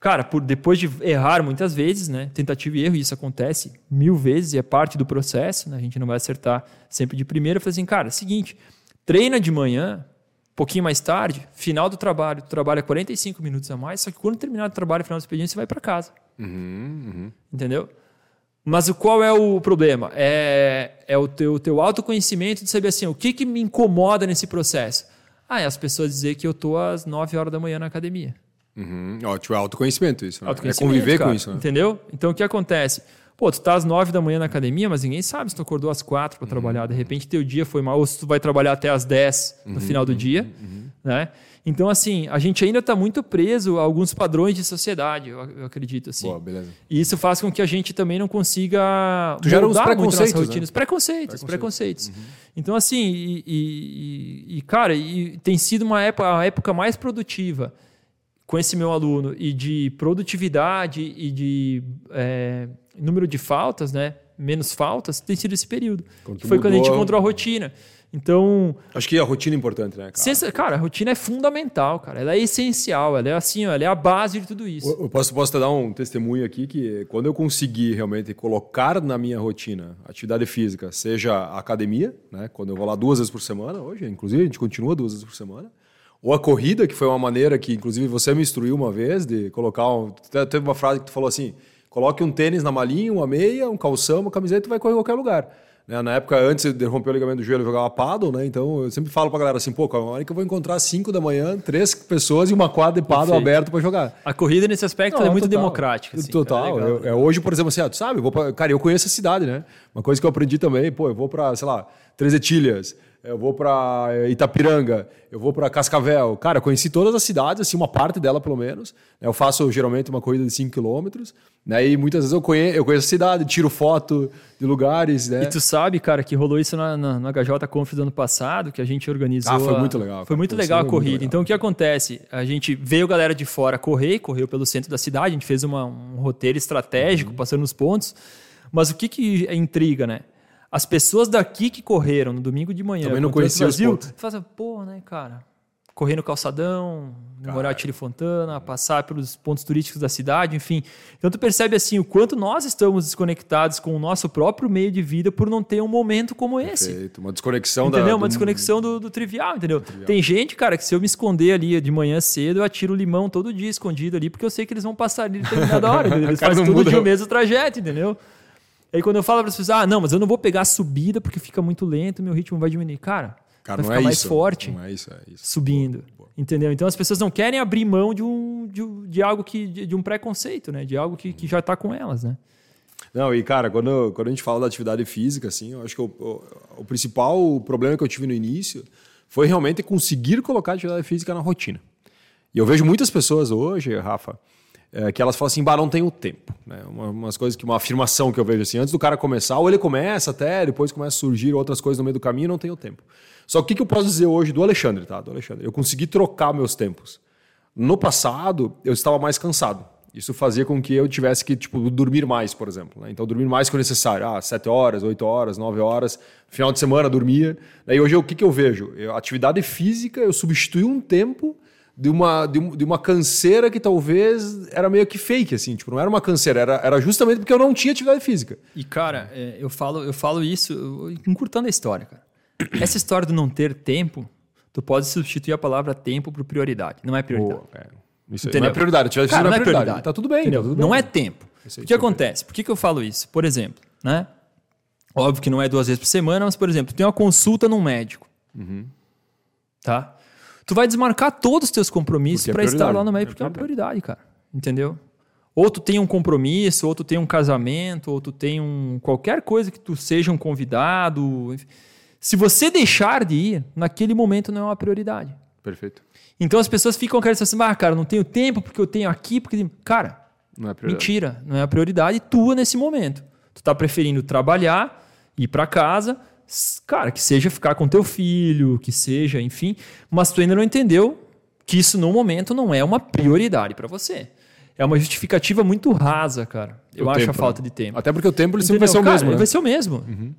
S2: Cara, por, depois de errar muitas vezes, né? Tentativa e erro, isso acontece mil vezes e é parte do processo, né? A gente não vai acertar sempre de primeira. Eu falei assim, cara, seguinte, treina de manhã, pouquinho mais tarde, final do trabalho, tu trabalha 45 minutos a mais, só que quando terminar o trabalho, final do expediente, você vai para casa. Uhum, uhum. Entendeu? Mas o, qual é o problema? É, é o teu, teu autoconhecimento de saber assim, o que, que me incomoda nesse processo? Ah, é as pessoas dizer que eu tô às 9 horas da manhã na academia.
S1: Uhum. Ótimo, é autoconhecimento isso. Né? Autoconhecimento, é conviver
S2: cara,
S1: com isso. Né?
S2: Entendeu? Então o que acontece? Pô, tu tá às nove da manhã na academia, mas ninguém sabe se tu acordou às quatro para uhum. trabalhar. De repente teu dia foi mal, ou se tu vai trabalhar até às dez no uhum. final do uhum. dia, uhum. né? Então, assim, a gente ainda está muito preso a alguns padrões de sociedade, eu, acredito, assim.
S1: Boa, beleza.
S2: E isso faz com que a gente também não consiga
S1: tu gera uns preconceitos, muito
S2: rotinas. Né? Preconceitos, preconceitos. preconceitos. Uhum. Então, assim, e, e, e cara, e tem sido uma época, a época mais produtiva com esse meu aluno e de produtividade e de é, número de faltas, né? Menos faltas, tem sido esse período. Quando foi quando a gente encontrou a rotina. Então.
S1: Acho que a rotina é importante, né,
S2: cara? cara, a rotina é fundamental, cara. Ela é essencial, ela é assim, ela é a base de tudo isso.
S1: Eu posso, posso te dar um testemunho aqui que quando eu consegui realmente colocar na minha rotina atividade física, seja academia, né? Quando eu vou lá duas vezes por semana, hoje, inclusive, a gente continua duas vezes por semana ou a corrida, que foi uma maneira que, inclusive, você me instruiu uma vez de colocar. Um, teve uma frase que tu falou assim: coloque um tênis na malinha, uma meia, um calção, uma camiseta e vai correr em qualquer lugar. Né? Na época, antes de romper o ligamento do joelho, eu jogava paddle, né? Então eu sempre falo pra galera assim: pô, a hora que eu vou encontrar 5 da manhã, três pessoas e uma quadra de paddle aberto para jogar.
S2: A corrida nesse aspecto Não, é muito total, democrática. Assim,
S1: total. É, eu, é, hoje, por exemplo, assim, ah, tu sabe, eu vou pra, cara, eu conheço a cidade, né? Uma coisa que eu aprendi também, pô, eu vou para, sei lá, Três Etilhas eu vou para Itapiranga, eu vou para Cascavel. Cara, eu conheci todas as cidades, assim, uma parte dela pelo menos. Eu faço geralmente uma corrida de 5 quilômetros, né? E muitas vezes eu conheço, eu conheço a cidade, tiro foto de lugares, né?
S2: E tu sabe, cara, que rolou isso na, na, na HJ Conf do ano passado, que a gente organizou.
S1: Ah, foi muito legal.
S2: Foi muito legal a corrida. Legal. Então o que acontece? A gente veio galera de fora correr, correu pelo centro da cidade, a gente fez uma, um roteiro estratégico, uhum. passando os pontos. Mas o que que é intriga, né? As pessoas daqui que correram no domingo de manhã,
S1: também não conheciam
S2: os pontos. Fazem, pô, né, cara? Correr no calçadão, morar Tire Fontana, passar pelos pontos turísticos da cidade, enfim. Então tu percebe assim o quanto nós estamos desconectados com o nosso próprio meio de vida por não ter um momento como esse.
S1: Perfeito. Uma desconexão
S2: entendeu?
S1: da
S2: uma desconexão do, do trivial, entendeu? Do trivial. Tem gente, cara, que se eu me esconder ali de manhã cedo, eu atiro limão todo dia escondido ali, porque eu sei que eles vão passar ali determinada hora. Eles fazem tudo de o mesmo trajeto, entendeu? Aí quando eu falo para as pessoas, ah, não, mas eu não vou pegar a subida porque fica muito lento, meu ritmo vai diminuir. Cara, Cara vai ficar é mais isso, forte
S1: não é isso, é isso.
S2: subindo. Boa, boa. Entendeu? Então as pessoas não querem abrir mão de um, de, de algo que. de, de um preconceito, né? De algo que, que já está com elas, né?
S1: Não, e cara, quando, quando a gente fala da atividade física, assim, eu acho que o, o, o principal problema que eu tive no início foi realmente conseguir colocar a atividade física na rotina. E eu vejo muitas pessoas hoje, Rafa, é, que elas falam assim, bah, não tenho tempo. Né? Uma, umas coisas que, uma afirmação que eu vejo assim, antes do cara começar, ou ele começa até, depois começa a surgir outras coisas no meio do caminho, não tenho tempo. Só que o que, eu posso dizer hoje do Alexandre, tá? Do Alexandre, eu consegui trocar meus tempos. No passado, eu estava mais cansado. Isso fazia com que eu tivesse que tipo, dormir mais, por exemplo. Né? Então, dormir mais que o necessário. Ah, 7 horas, 8 horas, 9 horas. Final de semana, dormia. Daí hoje, o que, que eu vejo? Eu, atividade física, eu substituí um tempo de uma, de, de, uma canseira que talvez era meio que fake, assim, tipo, não era uma canseira, era, era justamente porque eu não tinha atividade física.
S2: E, cara, é, eu, falo, eu falo isso encurtando a história, cara. Essa história do não ter tempo, tu pode substituir a palavra tempo por prioridade. Não é prioridade. Oh, é.
S1: Isso não é prioridade. Atividade cara, não é prioridade. prioridade. Tá tudo bem. Tá tudo
S2: não
S1: bem.
S2: é tempo. O que acontece? Por que, que eu falo isso? Por exemplo, né? Óbvio que não é duas vezes por semana, mas, por exemplo, tu tem uma consulta num médico. Uhum. Tá? Tu vai desmarcar todos os teus compromissos para é estar lá no meio, porque é, uma prioridade, cara. Entendeu? Ou tu tem um compromisso, ou tu tem um casamento, ou tu tem um qualquer coisa que tu seja um convidado. Se você deixar de ir, naquele momento não é uma prioridade.
S1: Perfeito.
S2: Então as pessoas ficam querendo assim, ah, cara, não tenho tempo porque eu tenho aqui, porque cara, não é mentira, não é a prioridade tua nesse momento. Tu tá preferindo trabalhar, ir para casa, cara, que seja ficar com teu filho, que seja, enfim, mas tu ainda não entendeu que isso no momento não é uma prioridade para você. É uma justificativa muito rasa, cara. Eu o acho tempo, a falta né? de tempo.
S1: Até porque o tempo ele sempre vai ser o cara, mesmo. Né?
S2: Vai ser o mesmo. Uhum.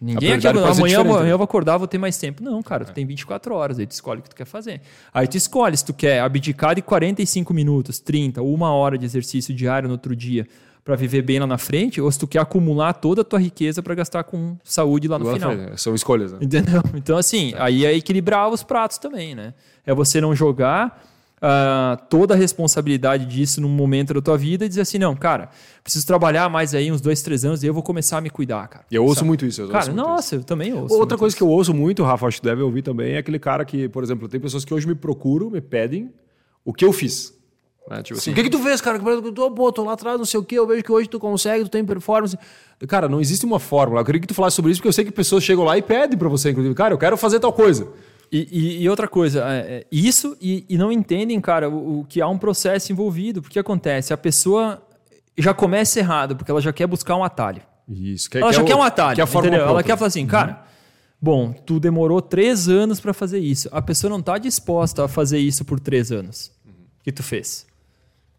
S2: Ninguém aqui, amanhã, amanhã eu vou acordar, vou ter mais tempo. Não, cara, tu é. tem 24 horas, aí tu escolhe o que tu quer fazer. Aí tu escolhe se tu quer abdicar de 45 minutos, 30 ou uma hora de exercício diário no outro dia para viver bem lá na frente, ou se tu quer acumular toda a tua riqueza para gastar com saúde lá no lá final.
S1: Frente. São escolhas, né?
S2: Entendeu? Então, assim, é. aí é equilibrar os pratos também, né? É você não jogar uh, toda a responsabilidade disso num momento da tua vida e dizer assim, não, cara, preciso trabalhar mais aí uns dois, três anos e eu vou começar a me cuidar, cara.
S1: Eu ouço muito isso. Eu
S2: cara, nossa, isso. eu também ouço.
S1: Outra coisa isso. que eu ouço muito, Rafa, acho que deve ouvir também, é aquele cara que, por exemplo, tem pessoas que hoje me procuram, me pedem o que eu fiz. Né? Tipo assim, o que, que tu fez, cara? Eu tô, pô, tô lá atrás, não sei o quê, eu vejo que hoje tu consegue, tu tem performance. Cara, não existe uma fórmula. Eu queria que tu falasse sobre isso, porque eu sei que pessoas chegam lá e pedem para você, inclusive, cara, eu quero fazer tal coisa.
S2: E, e, e outra coisa, é, é, isso e, e, não entendem, cara, o, o, que há um processo envolvido. Porque acontece, a pessoa já começa errado, porque ela já quer buscar um atalho.
S1: Isso.
S2: Quer, ela quer já o, quer um atalho, quer entendeu? Ela quer falar assim, uhum. cara, bom, tu demorou três anos para fazer isso. A pessoa não está disposta a fazer isso por três anos uhum. que tu fez.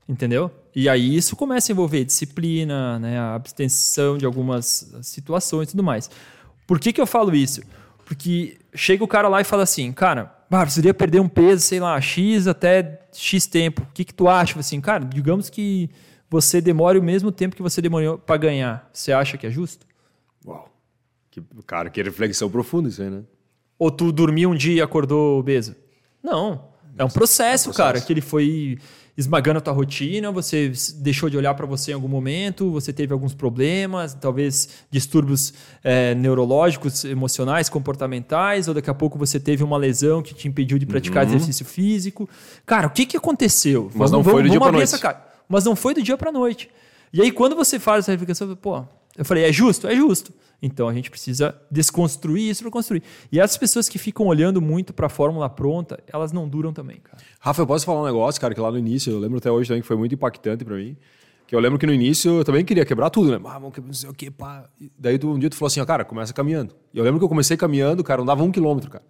S2: Entendeu? E aí isso começa a envolver disciplina, né, a abstenção de algumas situações e tudo mais. Por que, que eu falo isso? Porque chega o cara lá e fala assim, cara, ah, precisaria perder um peso, sei lá, X até X tempo. O que, que tu acha? Assim, cara, digamos que você demore o mesmo tempo que você demorou para ganhar. Você acha que é justo?
S1: Uau. Que, cara, que reflexão profunda isso aí, né?
S2: Ou tu dormiu um dia e acordou obeso? Não. É um processo, é um processo. cara, que ele foi esmagando a tua rotina, você deixou de olhar para você em algum momento, você teve alguns problemas, talvez distúrbios é, neurológicos, emocionais, comportamentais, ou daqui a pouco você teve uma lesão que te impediu de praticar uhum. exercício físico. Cara, o que, que aconteceu?
S1: Mas vamos, não foi do dia para noite.
S2: Mas não foi do dia para noite. E aí, quando você faz essa reflexão, pô, Eu falei, é justo? É justo. Então a gente precisa desconstruir isso para construir. E as pessoas que ficam olhando muito para a fórmula pronta, elas não duram também, cara.
S1: Rafa, eu posso falar um negócio, cara, que lá no início, eu lembro até hoje também que foi muito impactante para mim. Que eu lembro que no início eu também queria quebrar tudo, né? Ah, vamos quebrar não sei o quê, pá. Daí um dia tu falou assim, ó, cara, começa caminhando. E eu lembro que eu comecei caminhando, cara, andava um quilômetro, cara.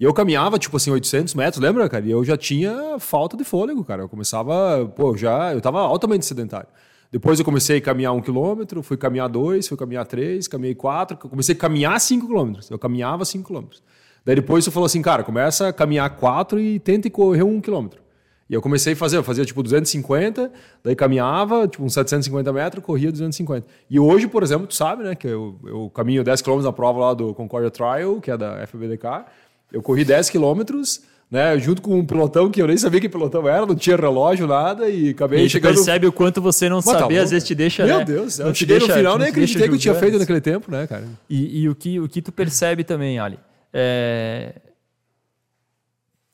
S1: E eu caminhava, tipo assim, 800 metros, lembra, cara? E eu já tinha falta de fôlego, cara. Eu começava, pô, já, eu tava altamente sedentário. Depois eu comecei a caminhar um quilômetro, fui caminhar dois, fui caminhar três, caminhei quatro, comecei a caminhar cinco quilômetros. Eu caminhava cinco quilômetros. Daí depois você falou assim, cara, começa a caminhar quatro e tenta correr um quilômetro. E eu comecei a fazer, eu fazia tipo 250, daí caminhava, tipo uns 750 metros, corria 250. E hoje, por exemplo, tu sabe, né, que eu, eu caminho 10 quilômetros na prova lá do Concordia Trial, que é da FBDK. Eu corri 10 quilômetros né, junto com um pilotão que eu nem sabia que pilotão era, não tinha relógio, nada, e acabei
S2: e
S1: chegando...
S2: percebe o quanto você não Mas saber, tá às vezes te deixa...
S1: Meu
S2: né?
S1: Deus, eu cheguei deixa, no final, nem acreditei que eu tinha feito naquele tempo, né, cara?
S2: E, e, o, que, o que tu percebe também, Ali, é...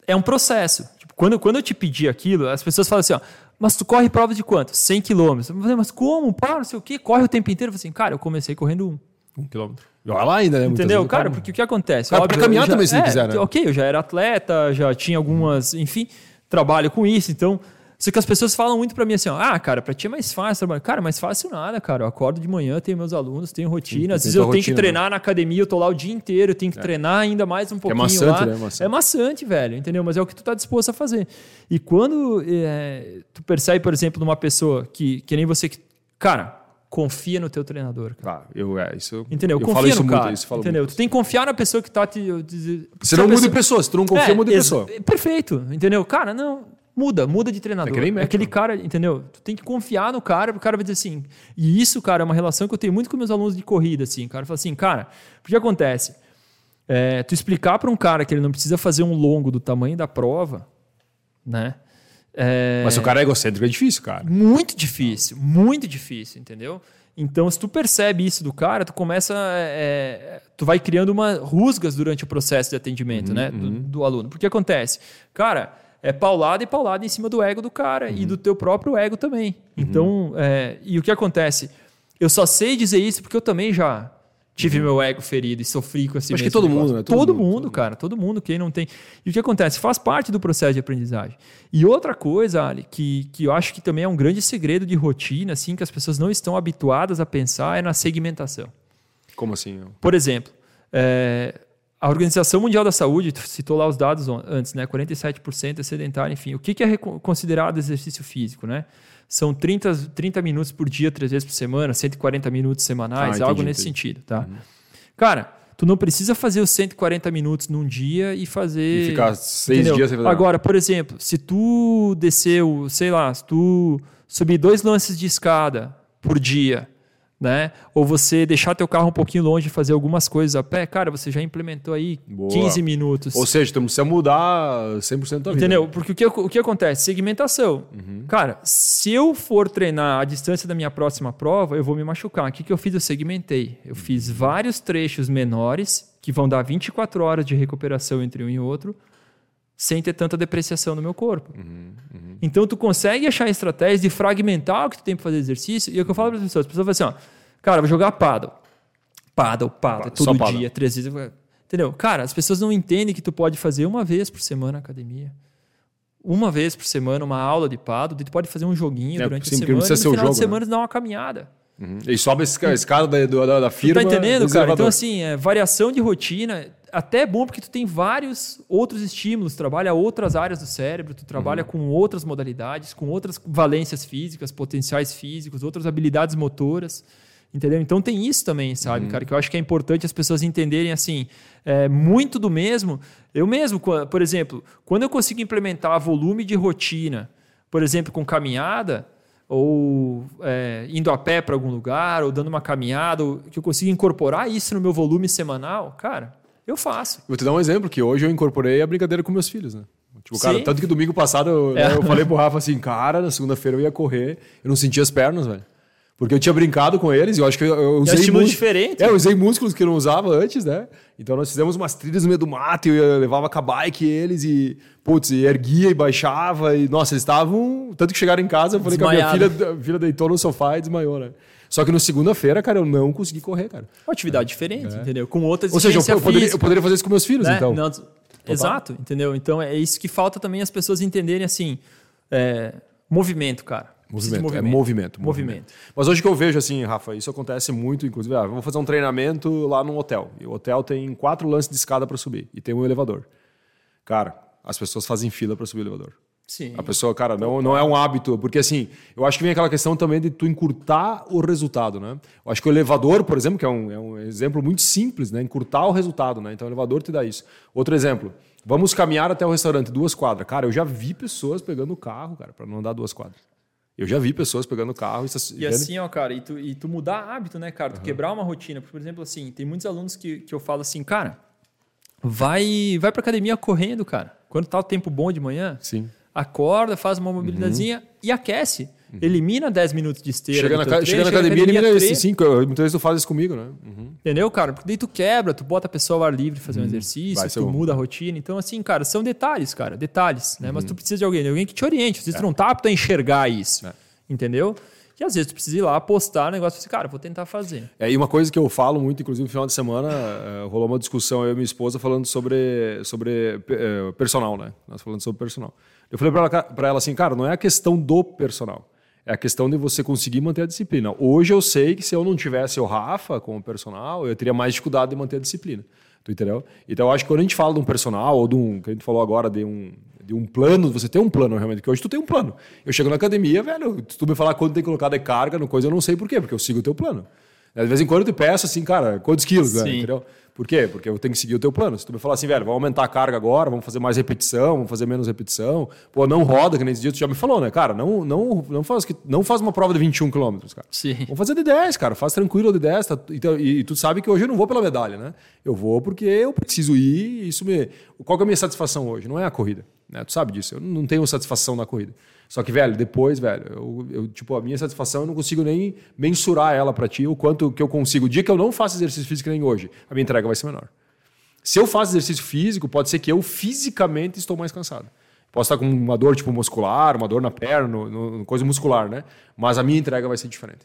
S2: É um processo. Tipo, quando, quando eu te pedi aquilo, as pessoas falam assim, ó, mas tu corre provas de quanto? 100 quilômetros. Mas como? Para, não sei o quê, corre o tempo inteiro. Eu falei assim, cara, eu comecei correndo um.
S1: Um quilômetro. Joga lá ainda, né?
S2: Entendeu? Cara, porque o que acontece?
S1: Cara, Óbvio, pra caminhar já, também, se é, quiser, né?
S2: Ok, eu já era atleta, já tinha algumas, enfim, trabalho com isso, então. Só que as pessoas falam muito para mim assim, ó, ah, cara, para ti é mais fácil trabalhar. Cara, mais fácil nada, cara. Eu acordo de manhã, tenho meus alunos, tenho rotina. Às vezes eu tenho rotina, que treinar né? na academia, eu tô lá o dia inteiro, eu tenho que é. treinar ainda mais um pouquinho é maçante, lá. Né? Maçante. É maçante, velho, entendeu? Mas é o que tu tá disposto a fazer. E quando é, tu percebe, por exemplo, numa pessoa que, que nem você que. Cara, confia no teu treinador.
S1: Cara. Ah, eu, é, isso,
S2: entendeu?
S1: Eu
S2: confia
S1: falo isso
S2: no
S1: muito,
S2: cara.
S1: isso falo
S2: entendeu?
S1: Muito.
S2: Tu tem que confiar na pessoa que está te.
S1: Você não muda de pessoa, se tu não confia, é, muda de pessoa.
S2: Perfeito, entendeu? Cara, não. Muda, muda de treinador. É, é aquele cara, entendeu? Tu tem que confiar no cara, o cara vai dizer assim. E isso, cara, é uma relação que eu tenho muito com meus alunos de corrida, assim. O cara fala assim, cara, o que acontece? É, tu explicar para um cara que ele não precisa fazer um longo do tamanho da prova, né?
S1: É... Mas se o cara é egocêntrico, é difícil, cara.
S2: Muito difícil, muito difícil, entendeu? Então, se tu percebe isso do cara, tu começa. É, tu vai criando uma rusgas durante o processo de atendimento, uhum, né? Do, uhum. do, aluno. Porque acontece, cara, é paulada e paulada em cima do ego do cara uhum. e do teu próprio ego também. Uhum. Então, é, e o que acontece? Eu só sei dizer isso porque eu também já tive meu ego ferido e sofri com esse
S1: Acho que todo mundo, né?
S2: Todo, todo mundo, mundo, cara. Todo mundo, quem não tem. E o que acontece? Faz parte do processo de aprendizagem. E outra coisa, Ali, que, que eu acho que também é um grande segredo de rotina, assim, que as pessoas não estão habituadas a pensar, é na segmentação.
S1: Como assim?
S2: Por exemplo, é, a Organização Mundial da Saúde citou lá os dados antes, né? 47% é sedentário, enfim. O que, que é considerado exercício físico, né? São 30, 30 minutos por dia, três vezes por semana, 140 minutos semanais, ah, algo nesse entendi. sentido, tá? Uhum. Cara, tu não precisa fazer os 140 minutos num dia e fazer.
S1: E ficar seis entendeu? dias sem fazer
S2: Agora, por exemplo, se tu desceu, sei lá, se tu subir dois lances de escada por dia né? Ou você deixar teu carro um pouquinho longe e fazer algumas coisas a pé, cara, você já implementou aí Boa. 15 minutos.
S1: Ou seja, tu precisa mudar 100% da vida.
S2: Entendeu? Porque o que, o que acontece? Segmentação. Uhum. Cara, se eu for treinar a distância da minha próxima prova, eu vou me machucar. O que, que eu fiz? Eu segmentei. Eu fiz vários trechos menores, que vão dar 24 horas de recuperação entre um e outro, sem ter tanta depreciação no meu corpo. Uhum, uhum. Então, tu consegue achar estratégias de fragmentar o que tu tem para fazer exercício. E é o que eu falo para as pessoas. As pessoas falam assim, ó, cara, vou jogar paddle. Paddle, paddle, todo dia, paddle. três vezes. Entendeu? Cara, as pessoas não entendem que tu pode fazer uma vez por semana na academia. Uma vez por semana, uma aula de paddle. Tu pode fazer um joguinho é, durante sim, a semana. E no final jogo, de semana, né? dar uma caminhada.
S1: Uhum. E sobe a escada da, da, da firma.
S2: Tu tá entendendo, cara? Então, assim, é, variação de rotina até é bom porque tu tem vários outros estímulos, trabalha outras áreas do cérebro, tu trabalha uhum. com outras modalidades, com outras valências físicas, potenciais físicos, outras habilidades motoras, entendeu? Então tem isso também, sabe, uhum. cara, que eu acho que é importante as pessoas entenderem assim, é, muito do mesmo. Eu mesmo, por exemplo, quando eu consigo implementar volume de rotina, por exemplo, com caminhada, ou é, indo a pé para algum lugar, ou dando uma caminhada, ou que eu consiga incorporar isso no meu volume semanal, cara, eu faço.
S1: Vou te dar um exemplo, que hoje eu incorporei a brincadeira com meus filhos, né? Tipo, cara, tanto que domingo passado eu, é. né, eu falei pro Rafa assim, cara, na segunda-feira eu ia correr, eu não sentia as pernas, velho. Porque eu tinha brincado com eles e eu acho que eu, eu
S2: usei. É um estímulo diferente.
S1: É, eu usei músculos que eu não usava antes, né? Então nós fizemos umas trilhas no meio do mato e eu levava com a bike eles e, putz, e erguia e baixava. E, nossa, eles estavam. Tanto que chegaram em casa, eu falei Desmaiado. que a minha filha, a filha deitou no sofá e desmaiou, né? Só que no segunda-feira, cara, eu não consegui correr, cara.
S2: Uma atividade diferente, entendeu? Com outras
S1: Ou seja, eu, eu poderia, eu poderia fazer isso com meus filhos,
S2: né?
S1: então.
S2: Não, exato, entendeu? Então é isso que falta também as pessoas entenderem assim, é, movimento, cara. De
S1: Movimento, é movimento,
S2: Movimento.
S1: Mas hoje que eu vejo assim, Rafa, isso acontece muito, inclusive, ah, eu vou fazer um treinamento lá num hotel. E o hotel tem quatro lances de escada para subir e tem um elevador. Cara, as pessoas fazem fila para subir o elevador.
S2: Sim.
S1: A pessoa, cara, não, não é um hábito, porque assim, eu acho que vem aquela questão também de tu encurtar o resultado, né? Eu acho que o elevador, por exemplo, que é um, é um exemplo muito simples, né? Encurtar o resultado, né? Então o elevador te dá isso. Outro exemplo, vamos caminhar até o restaurante, duas quadras. Cara, eu já vi pessoas pegando o carro, cara, para não andar duas quadras. Eu já vi pessoas pegando o carro e,
S2: E assim, ó, cara, e tu, e tu mudar hábito, né, cara? Tu quebrar uma rotina. Por exemplo, assim, tem muitos alunos que, que eu falo assim, cara, vai, vai pra academia correndo, cara. Quando tá o tempo bom de manhã,
S1: Sim.
S2: Acorda, faz uma mobilidadezinha e aquece. Elimina 10 minutos de esteira.
S1: Chega na,
S2: treino,
S1: chega na academia, elimina
S2: treina,
S1: esse sim, que eu- muitas vezes tu faz isso comigo, né? Uhum.
S2: Entendeu, cara? Porque daí tu quebra, tu bota a pessoa ao ar livre fazer um exercício,
S1: Vai ser
S2: tu
S1: bom.
S2: muda a rotina. Então, assim, cara, são detalhes, cara, detalhes, né?
S1: Uhum.
S2: Mas tu precisa de alguém, de alguém que te oriente. Às vezes tu não tá apto a enxergar isso,
S1: É.
S2: entendeu? E às vezes tu precisa ir lá postar o negócio e assim, cara, vou tentar fazer.
S1: É, e uma coisa que eu falo muito, inclusive no final de semana, eh, rolou uma discussão eu e minha esposa falando sobre, sobre eh, personal, né? Nós falando sobre personal. Eu falei para ela, pra ela assim, cara, não é a questão do personal. É a questão de você conseguir manter a disciplina. Hoje eu sei que se eu não tivesse o Rafa como personal, eu teria mais dificuldade de manter a disciplina. Tu entendeu? Então eu acho que quando a gente fala de um personal, ou de um, que a gente falou agora, de um, de um plano, você tem um plano realmente, porque hoje tu tem um plano. Eu chego na academia, velho, tu me falar quanto tem que colocar de carga no coisa, eu não sei por quê, porque eu sigo o teu plano. De vez em quando eu te peço assim, cara, quantos quilos, velho, entendeu? Por quê? Porque eu tenho que seguir o teu plano. Se tu me falar assim, velho, vamos aumentar a carga agora, vamos fazer mais repetição, vamos fazer menos repetição. Pô, não roda, que nesse dia tu já me falou, né? Cara, não, não, não, faz, que- não faz uma prova de 21 quilômetros, cara.
S2: Sim.
S1: Vamos fazer de 10, cara. Faz tranquilo de 10. Tá, então, e, e tu sabe que hoje eu não vou pela medalha, né? Eu vou porque eu preciso ir isso me... Qual que é a minha satisfação hoje? Não é a corrida, né? Tu sabe disso. Eu não tenho satisfação na corrida. Só que, velho, depois, velho, eu, eu, tipo, a minha satisfação eu não consigo nem mensurar ela pra ti, o quanto que eu consigo. O dia que eu não faço exercício físico nem hoje, a minha entrega vai ser menor. Se eu faço exercício físico, pode ser que eu fisicamente estou mais cansado. Posso estar com uma dor tipo muscular, uma dor na perna, no- no- coisa muscular, né? Mas a minha entrega vai ser diferente.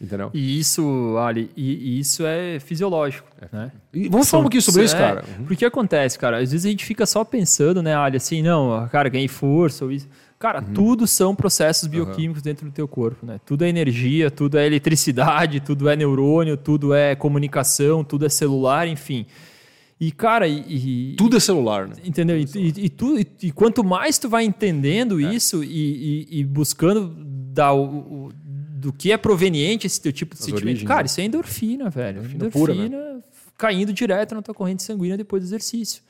S1: Entendeu?
S2: E isso, Ali, e, e isso é fisiológico, né?
S1: E vamos falar um pouquinho sobre isso,
S2: É,
S1: cara.
S2: Porque acontece, cara, às vezes a gente fica só pensando, né, Ali, assim, não, cara, ganhei força ou isso. Cara,
S1: Uhum.
S2: tudo são processos bioquímicos dentro do teu corpo, né? Tudo é energia, tudo é eletricidade, tudo é neurônio, tudo é comunicação, tudo é celular, enfim. E, cara, e, e-
S1: Tudo é celular, né?
S2: Entendeu? E, e, e tu, e, quanto mais tu vai entendendo
S1: É.
S2: isso e, e- e buscando dar o, o- do que é proveniente esse teu tipo de
S1: As
S2: sentimento,
S1: origens,
S2: cara,
S1: né?
S2: isso é endorfina, velho.
S1: Endorfina
S2: Endorfina,
S1: pura, né?
S2: caindo direto na tua corrente sanguínea depois do exercício.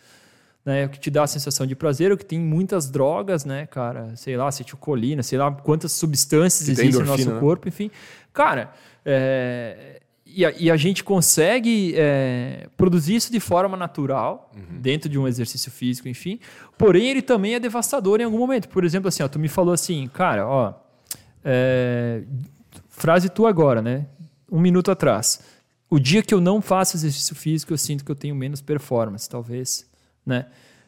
S2: Né? É o que te dá a sensação de prazer, é o que tem muitas drogas, né, cara? Sei lá, acetilcolina, sei lá quantas substâncias
S1: Que tem
S2: existem no nosso
S1: né?
S2: corpo, enfim. Cara, é, e, a, e a gente consegue é, produzir isso de forma natural,
S1: Uhum.
S2: dentro de um exercício físico, enfim. Porém, ele também é devastador em algum momento. Por exemplo, assim, ó, tu me falou assim, cara, ó, é, frase tu agora, né? Um minuto atrás. O dia que eu não faço exercício físico, eu sinto que eu tenho menos performance, talvez, né?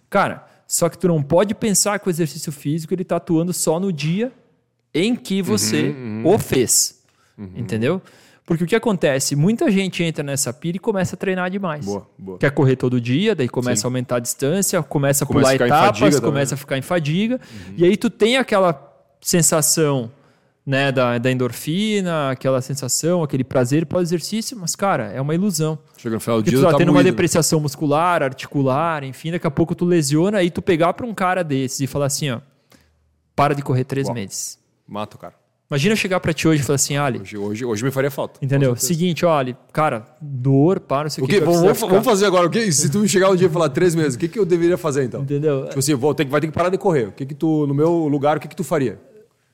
S2: Cara, só que tu não pode pensar que o exercício físico ele tá atuando só no dia em que você
S1: Uhum,
S2: o fez. Entendeu? Porque o que acontece? Muita gente entra nessa pira e começa a treinar demais.
S1: Boa, boa.
S2: Quer correr todo dia, daí começa
S1: Sim.
S2: a aumentar a distância, começa a
S1: Começa
S2: pular
S1: a
S2: etapas, começa
S1: né?
S2: a ficar em fadiga. E aí tu tem aquela sensação né, da, da endorfina, aquela sensação, aquele prazer pós-exercício, mas, cara, é uma ilusão.
S1: Chega no final do dia,
S2: tu tá,
S1: tá
S2: tendo uma
S1: moído, né?
S2: depreciação muscular, articular, enfim, daqui a pouco tu lesiona, aí tu pegar pra um cara desses e falar assim, ó, para de correr três
S1: Uau.
S2: meses.
S1: Mata o cara.
S2: Imagina eu chegar pra ti hoje e falar assim, Ali,
S1: Hoje, hoje, hoje me faria falta.
S2: entendeu? Seguinte, olha, cara, dor, para, não sei o que.
S1: vamos, vamos fazer agora. O que, se tu chegar um dia e falar três meses, o que, que eu deveria fazer então?
S2: Entendeu?
S1: Tipo assim, vou que- vai ter que parar de correr. O que, que tu, no meu lugar, o que, que tu faria?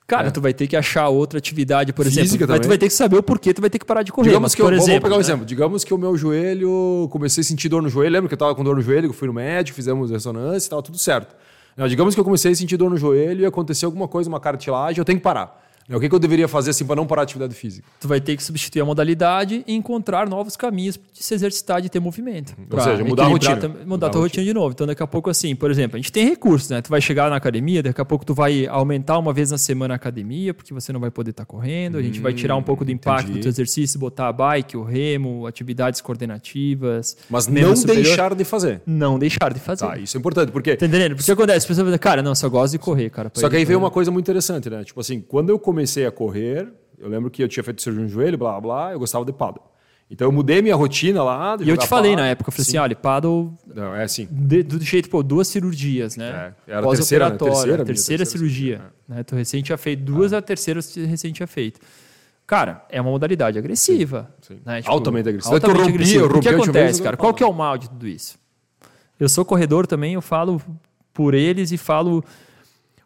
S2: Cara, tu vai ter que achar outra atividade, por
S1: É. Física
S2: exemplo. Mas tu
S1: também.
S2: vai ter que saber o porquê tu vai ter que parar de correr.
S1: Digamos
S2: Mas,
S1: que eu
S2: por
S1: vou-
S2: exemplo,
S1: vou pegar um
S2: né?
S1: exemplo. Digamos que o meu joelho, comecei a sentir dor no joelho. Lembra que eu tava com dor no joelho, que eu fui no médico, fizemos ressonância e tava tudo certo. Não, digamos que eu comecei a sentir dor no joelho e aconteceu alguma coisa, uma cartilagem, eu tenho que parar. É, o que, que eu deveria fazer assim para não parar a atividade física?
S2: Tu vai ter que substituir a modalidade e encontrar novos caminhos de se exercitar, de ter movimento.
S1: Ou seja, mudar a rotina.
S2: tam- Mudar, a tua rotina de novo. Então, daqui a pouco, assim, por exemplo, a gente tem recursos, né? Tu vai chegar na academia, daqui a pouco tu vai aumentar uma vez na semana a academia, porque você não vai poder estar correndo. A gente vai tirar um pouco do impacto
S1: entendi.
S2: do teu exercício, botar a bike, o remo, atividades coordenativas.
S1: Mas não
S2: superior.
S1: deixar de fazer.
S2: Não deixar de fazer.
S1: Tá, isso é importante, porque
S2: Tá entendendo? Porque acontece, a pessoa fala, cara, não, só gosto de correr, cara.
S1: Só que aí veio uma coisa muito interessante, né? Tipo assim, quando eu comecei a correr, eu lembro que eu tinha feito cirurgia no joelho, blá, blá, eu gostava de paddle. Então eu mudei minha rotina lá.
S2: E eu te falei
S1: paddle.
S2: na época, eu falei assim, olha, paddle
S1: Não, é assim.
S2: de- do jeito, pô, duas cirurgias, né?
S1: É, era a terceira, né? Terceira,
S2: terceira,
S1: terceira
S2: cirurgia. Né? Tu recém tinha feito duas, a terceira recém tinha feito. Cara, é uma modalidade agressiva.
S1: Sim, sim.
S2: né?
S1: Altamente agressiva.
S2: altamente
S1: rompi-
S2: agressiva.
S1: eu
S2: O que
S1: rompi
S2: acontece, cara?
S1: eu-
S2: Qual que é o mal de tudo isso? Eu sou corredor também, eu falo por eles e falo...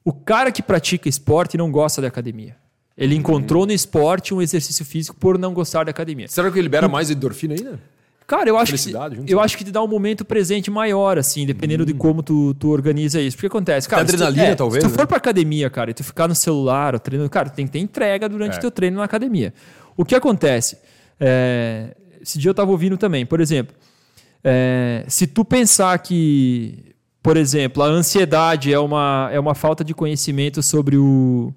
S2: O cara que pratica esporte não gosta da academia. Ele encontrou no esporte um exercício físico por não gostar da academia.
S1: Será que libera mais endorfina ainda?
S2: Cara, eu acho, que,
S1: junto,
S2: eu
S1: né?
S2: acho que te dá um momento presente maior, assim, dependendo de como tu, tu organiza isso. Porque acontece, cara. se tu-
S1: adrenalina,
S2: é,
S1: talvez,
S2: Se tu
S1: né?
S2: for pra academia, cara, e tu ficar no celular, treinando, cara, tu tem que ter entrega durante o
S1: É.
S2: teu treino na academia. O que acontece? É, esse dia eu tava ouvindo também, por exemplo, é, se tu pensar que, por exemplo, a ansiedade é uma, é uma falta de conhecimento sobre o,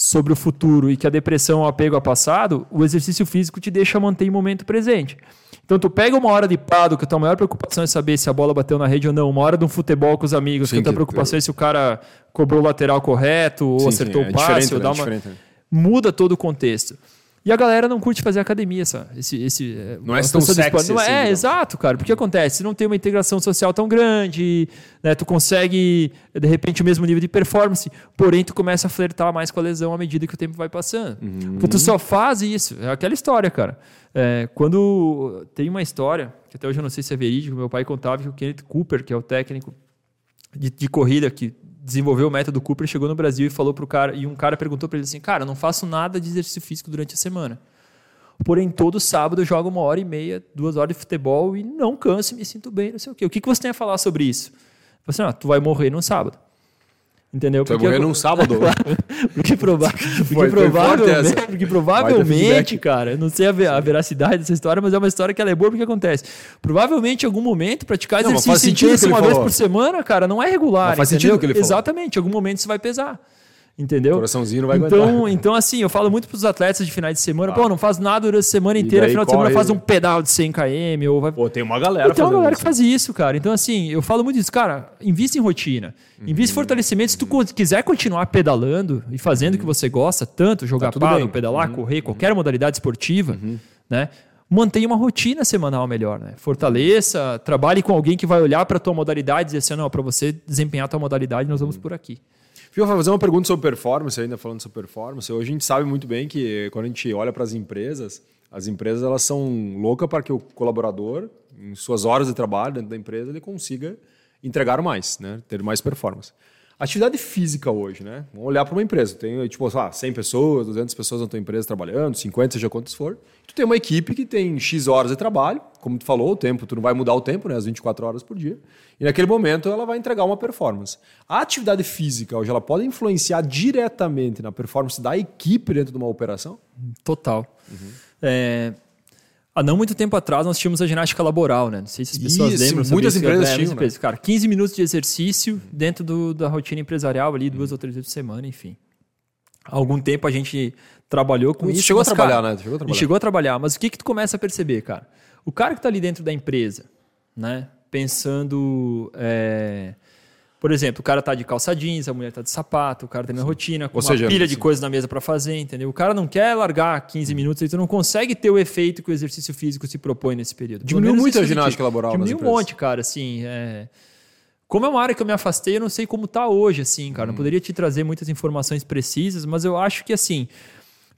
S2: sobre o futuro e que a depressão é um apego ao passado, o exercício físico te deixa manter em momento presente. Então tu pega uma hora de pado, que a tua maior preocupação é saber se a bola bateu na rede ou não, uma hora de um futebol com os amigos,
S1: Sim,
S2: que a tua preocupação é se o cara cobrou o lateral correto, ou
S1: Sim, sim,
S2: acertou
S1: é
S2: o passe, ou dá uma
S1: né?
S2: muda todo o contexto. E a galera não curte fazer academia, sabe? Esse, esse,
S1: Não é tão sexy
S2: esporte- não é,
S1: assim,
S2: é, exato, cara. Porque acontece, você não tem uma integração social tão grande, né? Tu consegue, de repente, o mesmo nível de performance, porém tu começa a flertar mais com a lesão à medida que o tempo vai passando.
S1: Uhum.
S2: Porque tu só faz isso. É aquela história, cara. É, quando tem uma história, que até hoje eu não sei se é verídico, meu pai contava que o Kenneth Cooper, que é o técnico de, de corrida que desenvolveu o método Cooper, chegou no Brasil e falou pro cara, e um cara perguntou para ele assim, cara, não faço nada de exercício físico durante a semana. Porém, todo sábado eu jogo uma hora e meia, duas horas de futebol e não canso me sinto bem, não sei o quê. O que, que você tem a falar sobre isso? Falei assim, ah, tu vai morrer num sábado. Entendeu?
S1: Tu vai morrer num sábado.
S2: Porque, prova porque,
S1: Foi- foi
S2: provavelmente, porque provavelmente, cara, eu não sei a, ve- a veracidade dessa história, mas é uma história que ela é boa porque acontece. Provavelmente, em algum momento, praticar
S1: Não,
S2: exercício intenso
S1: ele
S2: uma vez por semana, cara, não é regular.
S1: Mas faz
S2: entendeu?
S1: sentido o que ele falou.
S2: Exatamente, em algum momento isso vai pesar. Entendeu?
S1: O coraçãozinho não vai
S2: então,
S1: aguentar.
S2: então, assim, eu falo muito pros atletas de finais de semana, pô, não faz nada durante a semana inteira, final de semana faz um pedal de 100 km, ou vai
S1: Pô, tem uma galera
S2: tem uma galera
S1: isso.
S2: que faz isso, cara. Então, assim, eu falo muito disso. Cara, invista em rotina. Invista em fortalecimento. Se tu quiser continuar pedalando e fazendo o que você gosta, tanto jogar paddle,
S1: bem.
S2: pedalar, correr, qualquer modalidade esportiva, né? Mantenha uma rotina semanal melhor, né? Fortaleça, trabalhe com alguém que vai olhar para tua modalidade e dizer assim, não, para você desempenhar a tua modalidade, nós vamos por aqui.
S1: Fio, vou fazer uma pergunta sobre performance, ainda falando sobre performance. Hoje a gente sabe muito bem que quando a gente olha para as empresas, as empresas elas são loucas para que o colaborador, em suas horas de trabalho dentro da empresa, ele consiga entregar mais, né? ter mais performance. Atividade física hoje, né? Vamos olhar para uma empresa. Tem, tipo, sei lá, 100 pessoas, 200 pessoas na tua empresa trabalhando, 50, seja quantos for. Tu tem uma equipe que tem X horas de trabalho, como tu falou, o tempo, tu não vai mudar o tempo, né? As 24 horas por dia. E naquele momento ela vai entregar uma performance. A atividade física hoje, ela pode influenciar diretamente na performance da equipe dentro de uma operação?
S2: Total. É, há não muito tempo atrás nós tínhamos a ginástica laboral, né? Não sei se as pessoas
S1: Isso,
S2: lembram.
S1: muitas
S2: isso,
S1: empresas
S2: é,
S1: tinham,
S2: muitas Cara, 15 minutos de exercício dentro do- da rotina empresarial ali, duas ou três vezes por semana, enfim. Há algum tempo a gente trabalhou com
S1: Tu
S2: isso.
S1: chegou a
S2: mas,
S1: trabalhar,
S2: cara,
S1: né? Chegou a
S2: a
S1: trabalhar.
S2: chegou a trabalhar, mas o que que tu começa a perceber, cara? O cara que está ali dentro da empresa, né? Pensando... é, Por exemplo, o cara tá de calça jeans, a mulher tá de sapato, o cara tem na rotina, com
S1: Ou
S2: uma
S1: seja,
S2: pilha de
S1: sim.
S2: coisas na mesa para fazer, entendeu? O cara não quer largar 15 minutos, então não consegue ter o efeito que o exercício físico se propõe nesse período.
S1: Diminuiu muito a ginástica laboral
S2: Diminuiu um monte, cara, assim, é... Como é uma área que eu me afastei, eu não sei como tá hoje, assim, cara. Não poderia te trazer muitas informações precisas, mas eu acho que, assim,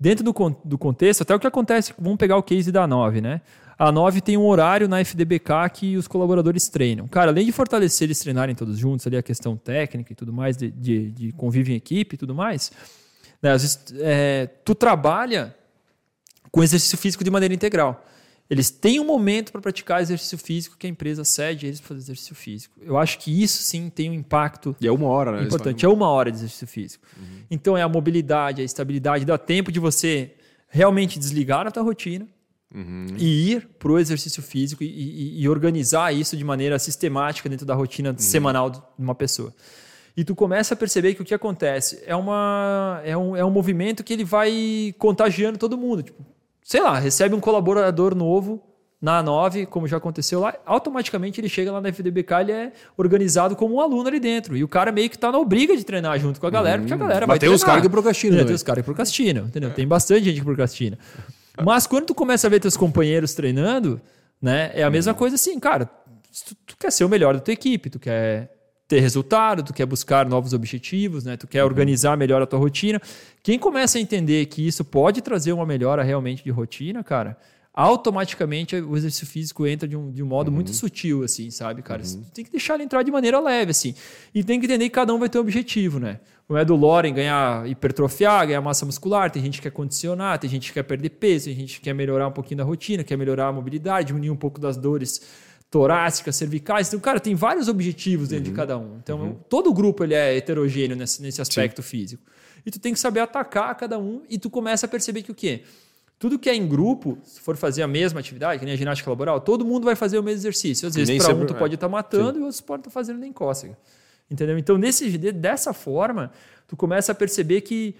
S2: dentro do, do contexto, até o que acontece, vamos pegar o case da 9, né? A 9 tem um horário na FDBK que os colaboradores treinam. Cara, além de fortalecer eles treinarem todos juntos, ali a questão técnica e tudo mais, de, de, de convívio em equipe e tudo mais, né? Às vezes, é, tu trabalha com exercício físico de maneira integral. eles têm um momento para praticar exercício físico que a empresa cede eles para fazer exercício físico. Eu acho que isso sim tem um impacto
S1: E é uma hora, né?
S2: importante. É uma hora de exercício físico. Então é a mobilidade, a estabilidade, dá tempo de você realmente desligar a tua rotina e ir para o exercício físico e, e- e organizar isso de maneira sistemática dentro da rotina semanal de uma pessoa. E tu começa a perceber que o que acontece é, uma, é, um, é um movimento que ele vai contagiando todo mundo. Tipo, sei lá, recebe um colaborador novo na A9, como já aconteceu lá, automaticamente ele chega lá na FDBK, ele é organizado como um aluno ali dentro. E o cara meio que tá na obriga de treinar junto com a galera, porque a galera vai
S1: Mas tem os
S2: treinar.
S1: caras que procrastinam
S2: É,
S1: também.
S2: Tem os caras que procrastinam, entendeu? Tem bastante gente que procrastina. Mas quando tu começa a ver teus companheiros treinando, né, é a mesma coisa assim, cara, tu, tu quer ser o melhor da tua equipe, tu quer ter resultado, tu quer buscar novos objetivos, né, tu quer organizar melhor a tua rotina. Quem começa a entender que isso pode trazer uma melhora realmente de rotina, cara, automaticamente o exercício físico entra de um, de um modo muito sutil, assim, sabe, cara? Tu tem que deixar ele entrar de maneira leve, assim. E tem que entender que cada um vai ter um objetivo, né? Não é do Loren ganhar, hipertrofiar, ganhar massa muscular, tem gente que quer condicionar, tem gente que quer perder peso, tem gente que quer melhorar um pouquinho da rotina, quer melhorar a mobilidade, diminuir um pouco das dores torácicas, cervicais. Então, cara, tem vários objetivos dentro de cada um. Então, todo grupo ele é heterogêneo nesse, nesse aspecto físico. E tu tem que saber atacar cada um e tu começa a perceber que o quê? Tudo que é em grupo, se for fazer a mesma atividade, que nem a ginástica laboral, todo mundo vai fazer o mesmo exercício. Às vezes, para um, tu
S1: é.
S2: pode estar matando e outros podem estar fazendo nem cócega. Entendeu? Então, nesse, de- dessa forma, tu começa a perceber que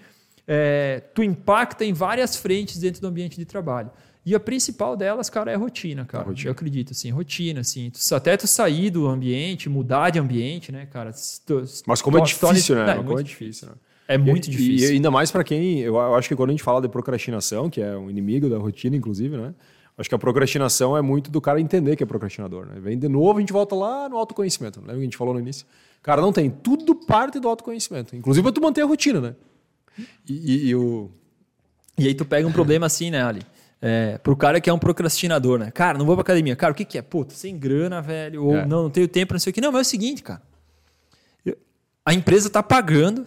S2: é, tu impacta em várias frentes dentro do ambiente de trabalho. E a principal delas, cara, é a rotina, cara. Eu acredito, assim, rotina, assim. Tu- até tu sair do ambiente, mudar de ambiente, né, cara? Tu-
S1: Mas como é
S2: to- torne-
S1: difícil, né?
S2: Não, é muito
S1: como é
S2: difícil,
S1: né?
S2: É muito
S1: E-
S2: difícil.
S1: E ainda mais para quem. Eu, acho que quando a gente fala de procrastinação, que é um inimigo da rotina, inclusive, né? Acho que a procrastinação é muito do cara entender que é procrastinador, né? Vem de novo, a gente volta lá no autoconhecimento. Lembra que a gente falou no início? Cara, não tem. Tudo parte do autoconhecimento. Inclusive para tu manter a rotina, né? E, e- e o.
S2: E aí tu pega um problema assim, né, Ali? É, pro cara que é um procrastinador, né? Cara, não vou pra academia. Cara, o que que é? Pô, tô sem grana, velho. Ou
S1: É.
S2: não, não tenho tempo, não sei o que. Não, mas é o seguinte, cara. A empresa tá pagando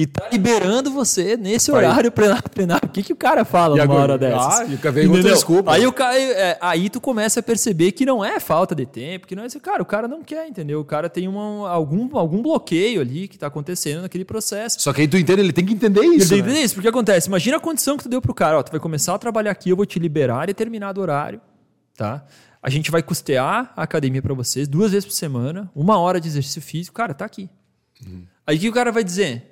S2: e tá liberando você nesse
S1: Vai.
S2: horário lá treinar. O que que o cara fala
S1: E
S2: numa
S1: agora?
S2: hora dessas?
S1: Ah, vem outra desculpa.
S2: Aí, o cara, é, aí tu começa a perceber que não é falta de tempo, que não é esse cara, o cara não quer, entendeu? O cara tem uma, algum, algum bloqueio ali que tá acontecendo naquele processo.
S1: Só que aí tu entende, ele tem que entender
S2: Ele
S1: isso.
S2: tem que
S1: né?
S2: entender isso, porque acontece. Imagina a condição que tu deu pro cara. Ó, tu vai começar a trabalhar aqui, eu vou te liberar determinado horário, tá? A gente vai custear a academia para vocês duas vezes por semana, uma hora de exercício físico. Cara, tá aqui.
S1: Uhum.
S2: Aí o que o cara vai dizer?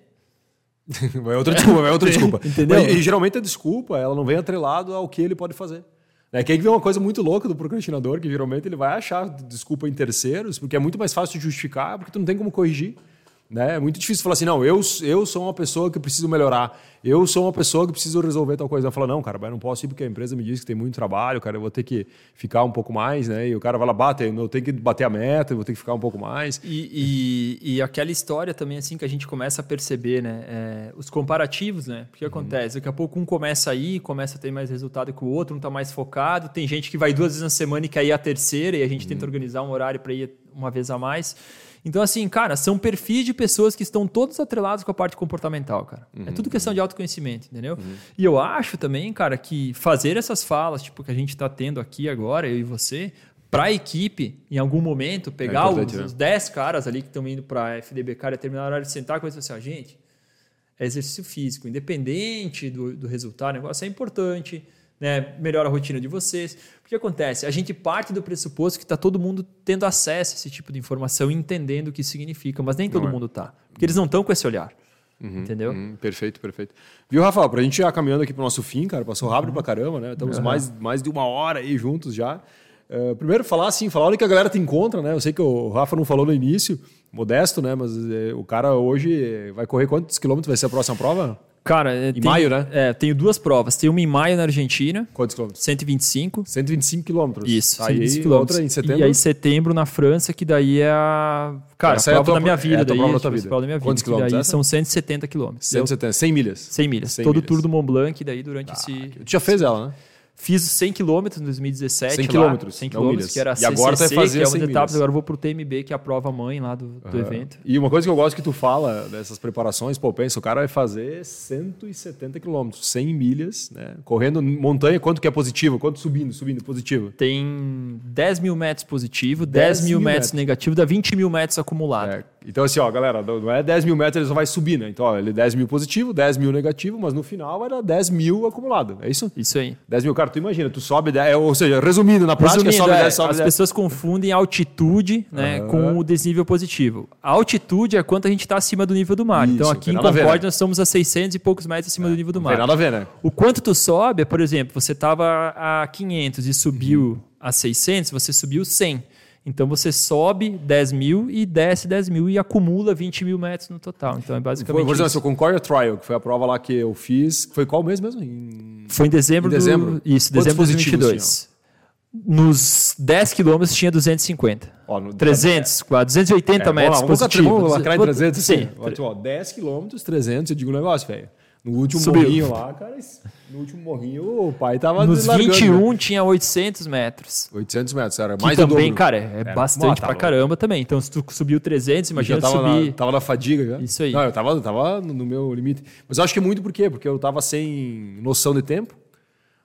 S1: Vai outra desculpa, vai outra desculpa.
S2: Entendeu?
S1: Mas, E, geralmente a desculpa, ela não vem atrelado ao que ele pode fazer. É que aí vem uma coisa muito louca do procrastinador, que geralmente ele vai achar desculpa em terceiros, porque é muito mais fácil de justificar, porque tu não tem como corrigir. Né? É muito difícil falar assim, não, eu, eu sou uma pessoa que preciso melhorar, eu sou uma pessoa que preciso resolver tal coisa. Eu falo, não, cara, mas não posso ir porque a empresa me diz que tem muito trabalho, cara, eu vou ter que ficar um pouco mais, né? E o cara vai lá, bate, eu tenho que bater a meta, eu vou ter que ficar um pouco mais.
S2: E, e, e aquela história também, assim, que a gente começa a perceber, né? É, os comparativos, né? Porque acontece, daqui a pouco um começa a ir, começa a ter mais resultado que o outro, um tá mais focado. Tem gente que vai duas vezes na semana e quer ir a terceira, e a gente tenta organizar um horário para ir uma vez a mais. Então, assim, cara, são perfis de pessoas que estão todos atrelados com a parte comportamental, cara. É tudo questão de autoconhecimento, entendeu? E eu acho também, cara, que fazer essas falas, tipo, que a gente tá tendo aqui agora, eu e você, para a equipe, em algum momento, pegar os,
S1: né?
S2: os 10 caras ali que estão indo para a FDBK e terminar a hora de sentar e falar assim, ó, gente, é exercício físico, independente do, do resultado, o negócio é importante, né? melhora a rotina de vocês. O que acontece? A gente parte do pressuposto que está todo mundo tendo acesso a esse tipo de informação entendendo o que isso significa, mas nem todo
S1: Não é.
S2: mundo está. Porque eles não estão com esse olhar. Entendeu?
S1: Hum, perfeito, perfeito. Viu, Rafael? Pra gente já caminhando aqui pro nosso fim, cara, passou rápido pra caramba, né? Estamos mais, mais de uma hora aí juntos já. Eh, primeiro, falar assim, falar onde que a galera te encontra, né? Eu sei que o Rafa não falou no início, modesto, né? Mas eh, o cara hoje vai correr quantos quilômetros vai ser a próxima prova?
S2: Cara, é,
S1: Em maio, né?
S2: É, tenho duas provas. Tem uma em maio na Argentina,
S1: Quantos quilômetros?
S2: 125.
S1: 125 quilômetros.
S2: Isso,
S1: Aí,
S2: 125 quilômetros.
S1: outra em setembro.
S2: E aí setembro na França, que daí é a... Cara,
S1: Essa
S2: a
S1: é a
S2: prova
S1: tua
S2: da minha
S1: pro-
S2: vida.
S1: é
S2: daí,
S1: prova da tua vida.
S2: prova da minha vida.
S1: Quantos quilômetros
S2: daí
S1: essa?
S2: são 170 quilômetros.
S1: 170, 100 milhas.
S2: 100 milhas.
S1: 100
S2: Todo o. Tour do Mont Blanc, daí durante esse...
S1: Tu já fez ela, né?
S2: Fiz 100 km em 2017.
S1: 100
S2: lá,
S1: quilômetros,
S2: 100
S1: não
S2: km, que era
S1: E agora tu vai
S2: CCC,
S1: fazer
S2: que é
S1: 100
S2: uma etapa.
S1: milhas.
S2: Agora eu vou pro TMB, que é a prova mãe lá do, do evento.
S1: E uma coisa que eu gosto que tu fala dessas preparações, pô, pensa, o cara vai fazer 170 quilômetros, 100 milhas, né? Correndo montanha, quanto que é positivo? Quanto subindo, subindo, positivo?
S2: Tem 10 mil metros positivo,
S1: 10
S2: 10, mil
S1: mil
S2: metros
S1: metros.
S2: negativo, dá 20 mil metros acumulado.
S1: É, Então, assim, ó, galera, não é 10 mil metros, ele só vai subir, né? Então, ó, ele é 10 mil positivo, 10 mil negativo, mas no final dar 10 mil acumulado. É isso?
S2: Isso aí.
S1: 10 mil, cara, tu imagina, tu sobe, 10, ou seja, resumindo, na prática,
S2: Resumindo,
S1: sobe
S2: é,
S1: 10, sobe
S2: as
S1: 10.
S2: pessoas confundem altitude né,
S1: Aham.
S2: com o desnível positivo. A altitude é quanto a gente está acima do nível do mar. então
S1: Isso,
S2: aqui
S1: tem
S2: em Concórdia
S1: né?
S2: nós estamos a 600 e poucos metros acima do nível do
S1: Não tem
S2: mar.
S1: nada a ver, né?
S2: O quanto tu sobe, é, por exemplo, você estava a 500 e subiu
S1: Uhum.
S2: a 600, você subiu 100. Então você sobe 10 mil e desce 10 mil e acumula 20 mil metros no total. Então é
S1: Foi,
S2: basicamente
S1: por exemplo, o Concordia Trial, que foi a prova lá que eu fiz, foi qual mês mesmo? Em...
S2: Foi em dezembro,
S1: Em dezembro?
S2: do... Isso,
S1: Quantos
S2: dezembro de
S1: positivos
S2: 2022. Nos 10 quilômetros tinha 250.
S1: Ó, no-
S2: 300, quase 280
S1: É, vamos lá,
S2: metros
S1: vamos
S2: positivos.
S1: Vamos em 300,
S2: Sim.
S1: assim. Ó, tipo, ó, 10 quilômetros, 300, eu digo um negócio, velho. No último
S2: Subiu.
S1: morrinho lá, cara, no último morrinho o pai tava
S2: Nos
S1: largando,
S2: 21
S1: né?
S2: tinha 800 metros.
S1: 800 metros, era
S2: Que
S1: mais do
S2: também,
S1: dobro.
S2: cara, é
S1: Era-
S2: bastante
S1: Ó,
S2: pra caramba também. Então, se tu subiu 300,
S1: Já
S2: imagina
S1: tava,
S2: subir.
S1: na, tava na fadiga já.
S2: Isso aí.
S1: Não, eu tava, tava no meu limite. Mas eu acho que é muito por quê? Porque eu tava sem noção de tempo.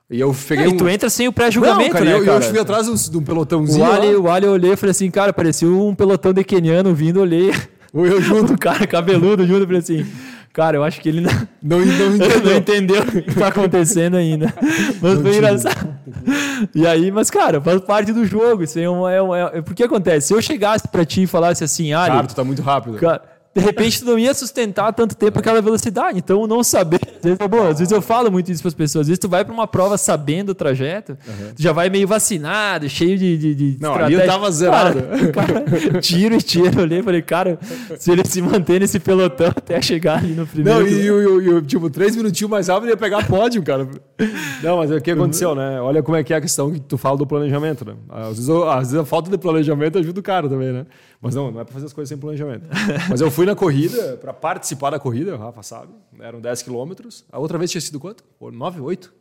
S1: E eu peguei
S2: e
S1: um...
S2: tu entra sem o
S1: Não,
S2: pré-julgamento,
S1: cara,
S2: né,
S1: eu,
S2: cara?
S1: eu fui atrás de um- de um
S2: O
S1: pelotãozinho
S2: Ali, o Ali eu olhei e falei assim, cara, parecia um pelotão de queniano vindo, olhei.
S1: Ou eu junto.
S2: Um cara cabeludo junto, eu falei assim, cara, eu acho que ele não,
S1: Não, não
S2: não
S1: entendeu.
S2: entendeu o que tá acontecendo ainda. Mas foi engraçado. E aí, mas, cara, faz parte do jogo. Isso aí é um, é um- é- porque acontece, se eu chegasse pra ti e falasse assim, Ali,
S1: Cara, tu tá muito rápido.
S2: Cara, de repente tu não ia sustentar tanto tempo aquela velocidade. Então, não saber. Às vezes, é bom, às vezes eu falo muito isso para as pessoas. Às vezes tu vai para uma prova sabendo o trajeto, tu já vai meio vacinado, cheio de. de, de
S1: Não, ali eu
S2: estratégia.
S1: tava zerado.
S2: Cara, cara, tiro e tiro. Eu olhei e falei, cara, se ele se manter nesse pelotão até chegar ali no primeiro.
S1: Não, e, eu- tipo, três minutinhos mais rápido ia pegar pódio, cara. Não, mas o que aconteceu, né? Olha como é que é a questão que tu fala do planejamento, né? Às vezes, às vezes a falta de planejamento ajuda o cara também, né? Mas não, não é pra fazer as coisas sem planejamento. Mas eu fui na corrida, pra participar da corrida, o Rafa sabe, eram 10 quilômetros. A outra vez tinha sido quanto? 9, 8?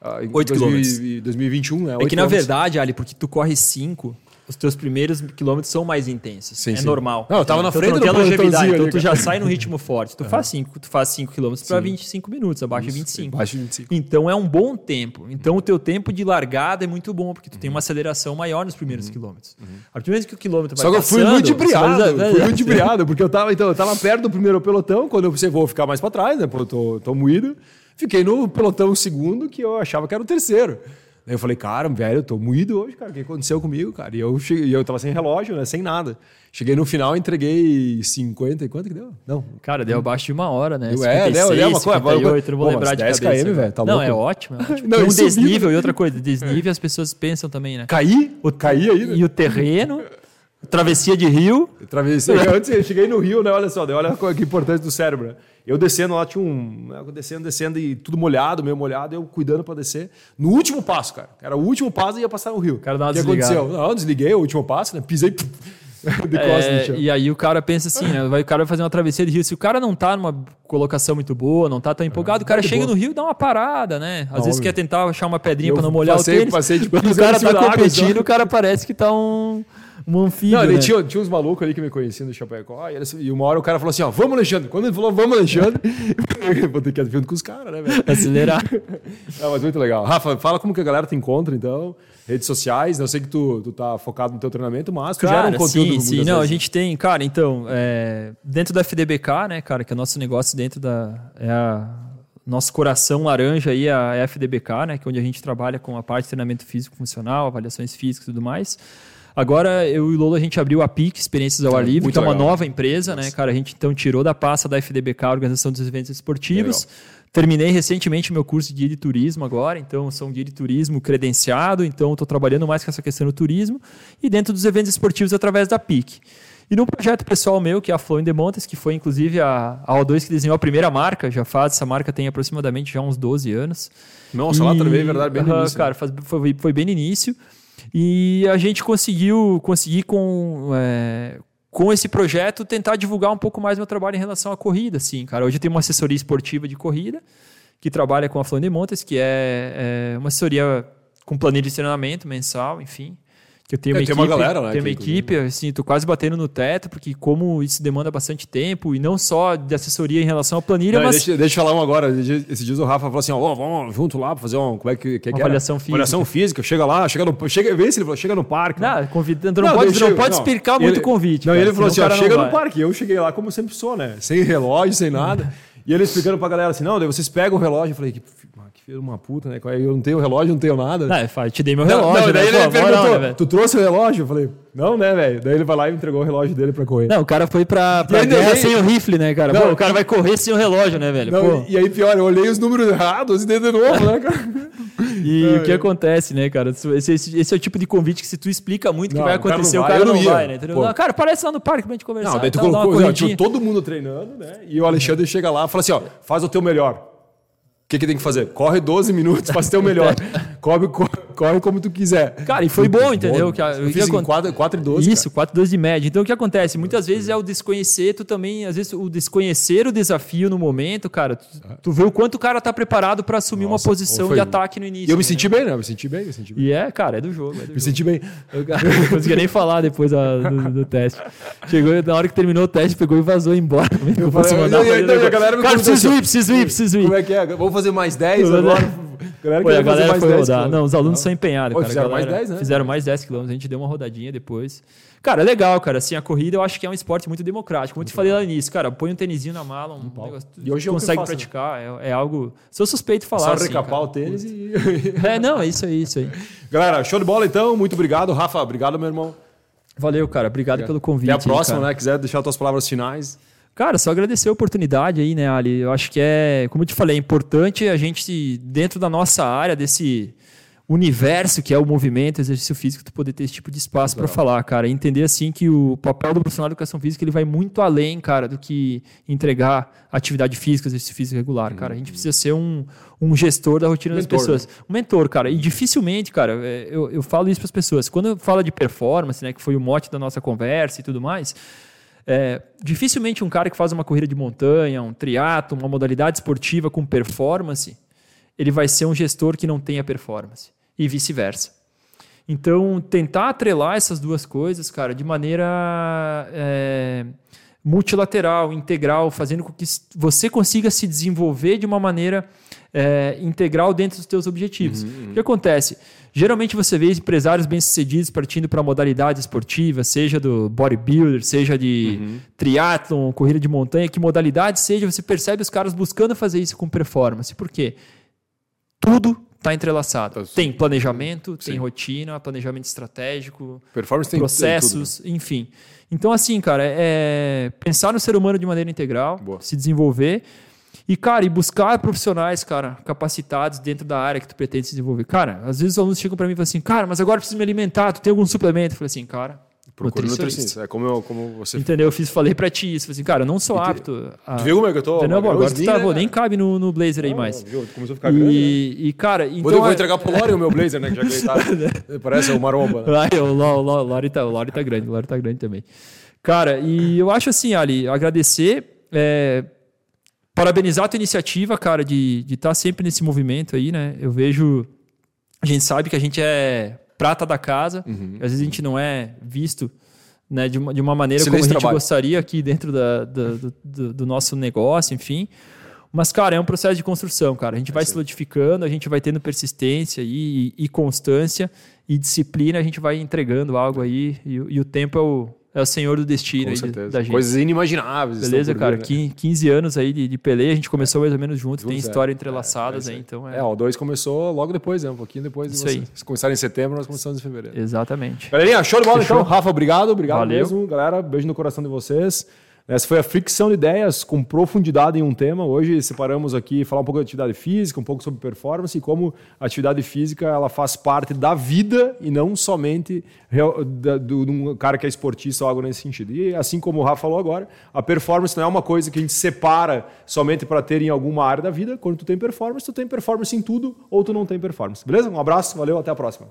S1: Ah, em
S2: Oito
S1: 2000
S2: quilômetros.
S1: e 2021, né?
S2: É que na verdade, Ali, porque tu corre 5, os teus primeiros quilômetros são mais intensos.
S1: Sim,
S2: é
S1: sim.
S2: normal.
S1: Não, eu tava na
S2: então,
S1: frente
S2: tu não tem longevidade, então tu já sai no ritmo forte. Tu faz 5, tu faz 5 quilômetros para 25 minutos, abaixo de 25.
S1: Abaixo de 25.
S2: Então é um bom tempo. Então o teu tempo de largada é muito bom, porque tu tem uma aceleração maior nos primeiros quilômetros. A partir do momento que o quilômetro vai
S1: Só que eu fui
S2: passando,
S1: muito
S2: você vai-
S1: ibriado,
S2: vai-
S1: fui muito ibriado, porque eu tava, então, eu tava perto do primeiro pelotão, quando eu pensei, vou ficar mais pra trás, né? Pô, eu tô, tô moído. Fiquei no pelotão segundo, que eu achava que era o terceiro. Daí eu falei, cara, velho, eu tô moído hoje, cara. O que aconteceu comigo, cara? E eu, cheguei, eu tava sem relógio, né? Sem nada. Cheguei no final, entreguei 50 e quanto que deu? Não.
S2: Cara, deu abaixo de uma hora, né?
S1: Deu- é, deu- deu uma coisa-
S2: 58, não vou lembrar de
S1: 10
S2: cabeça.
S1: km, velho, tá
S2: não, é ótimo. É ótimo.
S1: Não,
S2: um desnível e outra coisa. Desnível as pessoas pensam também, né?
S1: Caí? Caí aí, né?
S2: E o terreno, travessia de rio,
S1: Eu travessei. Antes eu cheguei no Rio, né? Olha só, olha que importante do cérebro. né? Eu descendo lá, tinha um. né, Descendo, descendo e tudo molhado, meio molhado, eu cuidando pra descer. No último passo, cara. Era o último passo e ia passar no Rio. O
S2: cara dá uma
S1: que
S2: desligada.
S1: aconteceu? Não, eu desliguei o último passo, né? Pisei de costas no
S2: É,
S1: chão.
S2: e aí o cara pensa assim, né? Vai, o cara vai fazer uma travessia de rio. Se o cara não tá numa colocação muito boa, não tá tão empolgado, o cara chega no rio e dá uma parada, né? Às vezes
S1: óbvio.
S2: quer tentar achar uma pedrinha
S1: Eu
S2: pra não molhar
S1: passei-
S2: o tênis.
S1: passei de
S2: Quando o cara
S1: cima
S2: tá
S1: da água,
S2: competindo,
S1: só.
S2: o cara parece que tá um, um anfíbio,
S1: Não, ele
S2: né?
S1: tinha, tinha uns malucos ali que me conheciam do Chapecó, e, eles- e uma hora o cara falou assim, ó, vamos Alexandre. Quando ele falou, vamos Alexandre, eu vou ter que ir junto com os caras, né, velho?
S2: Acelerar.
S1: Não, mas muito legal. Rafa, fala como que a galera te encontra, então. Redes sociais, eu sei que tu, tu tá focado no teu treinamento, mas tu gera um
S2: Cara,
S1: conteúdo
S2: sim, sim. Não, a
S1: vezes.
S2: gente tem, cara, então, é, dentro da FDBK, né, cara, que é o nosso negócio dentro da. É a, nosso coração laranja aí, a FDBK, né, que é onde a gente trabalha com a parte de treinamento físico funcional, avaliações físicas e tudo mais. Agora, eu e o Lolo, a gente abriu a PIC, Experiências ao Ar Livre,
S1: muito
S2: que é uma
S1: legal.
S2: nova empresa, né, cara? A gente então tirou da pasta da FDBK, a Organização dos Eventos Esportivos. Terminei recentemente meu curso de guia de turismo agora, então sou um guia de turismo credenciado, então estou trabalhando mais com essa questão do turismo e dentro dos eventos esportivos através da PIC. E num projeto pessoal meu, que é a Flow in the Montes, que foi inclusive a, a O2 que desenhou a primeira marca, já faz, essa marca tem aproximadamente já uns 12 anos.
S1: Nossa, lá também, é verdade, bem no início.
S2: Cara, faz- foi, foi bem no início. E a gente conseguiu conseguir com, é, com esse projeto tentar divulgar um pouco mais meu trabalho em relação à corrida, assim, cara. Hoje eu tenho uma assessoria esportiva de corrida que trabalha com a Flor de Montes, que é, é uma assessoria com planilha de treinamento mensal, enfim. Que eu tenho
S1: É,
S2: uma
S1: tem
S2: equipe,
S1: uma galera, né,
S2: tenho uma equipe, assim, tô quase batendo no teto, porque como isso demanda bastante tempo, e não só de assessoria em relação à planilha,
S1: Não,
S2: mas
S1: deixa, deixa eu falar um agora. Esses dias o Rafa falou assim: ó, vamos junto lá pra fazer um. Como é que, que, que
S2: Uma avaliação física.
S1: Avaliação física. Chega lá, chega no. Chega, vê se ele falou, chega no parque.
S2: Não, convidando, não,
S1: Não,
S2: pode,
S1: deixa
S2: não pode explicar muito o convite.
S1: Não,
S2: cara,
S1: ele falou assim: ó, chega no parque. Eu cheguei lá como sempre sou, né? Sem relógio, sem nada. E ele explicando pra galera assim: não, daí vocês pegam o relógio. Eu falei: que, fi- ah, que filho uma puta, né? Eu não tenho relógio, não tenho nada.
S2: Não, eu te dei meu
S1: Não,
S2: relógio,
S1: não, daí
S2: né?
S1: ele
S2: Pô,
S1: perguntou:
S2: moral, né, velho?
S1: tu trouxe o relógio? Eu falei: não, né, velho? Daí ele vai lá e entregou o relógio dele pra correr.
S2: Não, o cara foi pra, pra
S1: ainda
S2: guerra sem o rifle, né, cara?
S1: Não,
S2: Pô, o cara vai correr sem o relógio, né, velho?
S1: Não, e, aí, pior, eu olhei os números errados e dei de novo, né, cara?
S2: E o que acontece, né, cara? Esse, esse- esse é o tipo de convite que se tu explica muito que
S1: Não,
S2: vai
S1: o cara não
S2: acontecer, o
S1: vai,
S2: cara não
S1: não ia.
S2: vai, né? Entendeu? Não, cara, parece lá no parque pra gente conversar.
S1: Não, daí tu
S2: tá,
S1: colocou, todo mundo treinando, né? E o Alexandre chega lá e fala assim: ó, faz o teu melhor. O que, que tem que fazer? Corre 12 minutos, faz o teu melhor. corre, corre, corre como tu quiser.
S2: Cara, e foi bom, entendeu? Que a-
S1: eu
S2: o que
S1: fiz em
S2: acon-
S1: 4, 4 e 12.
S2: Isso, 4 12 de média. Então o que acontece? Muitas vezes é o desconhecer, tu também, às vezes, o desconhecer o desafio no momento, cara. Tu, tu vê o quanto o cara tá preparado pra assumir
S1: Nossa,
S2: uma posição
S1: foi-
S2: de ataque no início.
S1: E eu me
S2: né?
S1: senti bem, né? Eu me senti bem, eu me senti bem.
S2: E é, cara, é do jogo. É do
S1: Me
S2: jogo.
S1: senti bem.
S2: Eu não conseguia nem falar depois da- do, do teste. Chegou, na hora que terminou o teste, pegou e vazou embora. Eu
S1: falei,
S2: fosse mandar
S1: e e a galera me
S2: Cara, preciso
S1: assim,
S2: ir, preciso ir, preciso ir.
S1: Como é que é? Vamos fazer mais 10
S2: Vamos
S1: agora? galera
S2: Pô, a galera foi
S1: 10
S2: rodar. Não, os alunos são empenhados,
S1: Pô,
S2: cara.
S1: Fizeram mais
S2: galera
S1: 10, né?
S2: Fizeram mais 10 quilômetros, a gente deu uma rodadinha depois. Cara, é legal, cara. Assim, a corrida eu acho que é um esporte muito democrático. Como eu te falei lá no início, cara, põe um tênisinho na mala, um, negócio,
S1: E hoje é
S2: consegue
S1: faço, né?
S2: praticar. É, é algo. Sou suspeito de falar.
S1: Só
S2: assim,
S1: recapar
S2: cara.
S1: o tênis e.
S2: É, não, é isso aí, isso aí.
S1: Galera, show de bola então. Muito obrigado. Rafa, obrigado, meu irmão.
S2: Valeu, cara. Obrigado pelo convite.
S1: Até a próxima,
S2: aí,
S1: né? Quiser deixar tuas palavras finais.
S2: Cara, só agradecer a oportunidade aí, né, Ali? Eu acho que é, como eu te falei, é importante a gente, dentro da nossa área, desse universo que é o movimento, exercício físico, tu poder ter esse tipo de espaço para falar, cara. E entender, assim, que o papel do profissional de educação física ele vai muito além, cara, do que entregar atividade física, exercício físico regular, cara. A gente precisa ser um, um gestor da rotina
S1: Mentor,
S2: das pessoas. Um mentor, cara. E dificilmente, cara, é, eu, eu falo isso para as pessoas. Quando fala de performance, né, que foi o mote da nossa conversa e tudo mais, é, dificilmente um cara que faz uma corrida de montanha, um triatlo, uma modalidade esportiva com performance, ele vai ser um gestor que não tenha performance e vice-versa. Então, tentar atrelar essas duas coisas, cara, de maneira é, multilateral, integral, fazendo com que você consiga se desenvolver de uma maneira é, integral dentro dos teus objetivos. O que acontece? Geralmente você vê empresários bem-sucedidos partindo para modalidades esportivas, seja do bodybuilder, seja de triatlon, corrida de montanha, que modalidade seja, você percebe os caras buscando fazer isso com performance. Por quê? Tudo está entrelaçado.
S1: Tá-
S2: Tem planejamento, tem
S1: Sim.
S2: rotina, planejamento estratégico,
S1: Performance tem tem
S2: processos, enfim. Então, assim, cara, é pensar no ser humano de maneira integral,
S1: Boa.
S2: se desenvolver e, cara, e buscar profissionais, cara, capacitados dentro da área que tu pretende se desenvolver. Cara, às vezes os alunos chegam para mim e falam assim, cara, mas agora eu preciso me alimentar, tu tem algum suplemento? Eu falei assim, cara,
S1: Procura
S2: nutricionista.
S1: nutricionista. É como, eu, como você.
S2: Entendeu? Eu fiz, falei pra ti isso. Falei assim, cara, eu não sou
S1: E
S2: apto a...
S1: Tu viu como é que eu tô?
S2: Entendeu?
S1: Eu
S2: agora tu tá,
S1: né,
S2: nem cabe no, no blazer aí mais.
S1: Não, viu? Começou a ficar grande. né?
S2: E, e, cara, então...
S1: Vou, vou
S2: é-
S1: entregar pro Lore o meu blazer, né? Que já que ele tá. Parece o Maromba. Né?
S2: Ai, o Lo- Lo- Lori tá, o tá grande, o Lori tá grande também. Cara, e eu acho assim, Ali, agradecer, é, parabenizar a tua iniciativa, cara, de estar sempre nesse movimento aí, né? Eu vejo, a gente sabe que a gente é prata da casa,
S1: Uhum.
S2: às vezes a gente não é visto né, de, uma, de uma maneira
S1: Excelente
S2: como a gente
S1: trabalho.
S2: gostaria aqui dentro da- da- do, do- nosso negócio, enfim. Mas, cara, é um processo de construção, cara. A gente vai se solidificando, a gente vai tendo persistência e, e constância e disciplina, a gente vai entregando algo aí e, o- e o tempo é o, é o senhor do destino
S1: Com
S2: aí de-
S1: certeza.
S2: da gente.
S1: Coisas inimagináveis.
S2: Beleza, cara?
S1: vir, né?
S2: Quin- 15 anos aí de, de peleia, a gente começou mais ou menos juntos, tem
S1: é.
S2: história
S1: É,
S2: entrelaçadas
S1: é
S2: aí, então
S1: É, o 2 começou logo depois, né? Um pouquinho depois de
S2: Isso
S1: vocês.
S2: aí.
S1: Vocês começaram em setembro, nós começamos em fevereiro.
S2: Exatamente.
S1: Galerinha, show de bola
S2: Fechou?
S1: então. Rafa, obrigado. Obrigado
S2: Valeu.
S1: mesmo, galera. Beijo no coração de vocês. Essa foi a fricção de ideias com profundidade em um tema. Hoje separamos aqui falar um pouco de atividade física, um pouco sobre performance e como a atividade física ela faz parte da vida e não somente de um cara que é esportista ou algo nesse sentido. E assim como o Rafa falou agora, a performance não é uma coisa que a gente separa somente para ter em alguma área da vida. Quando tu tem performance, tu tem performance em tudo ou tu não tem performance. Beleza? Um abraço, valeu, até a próxima.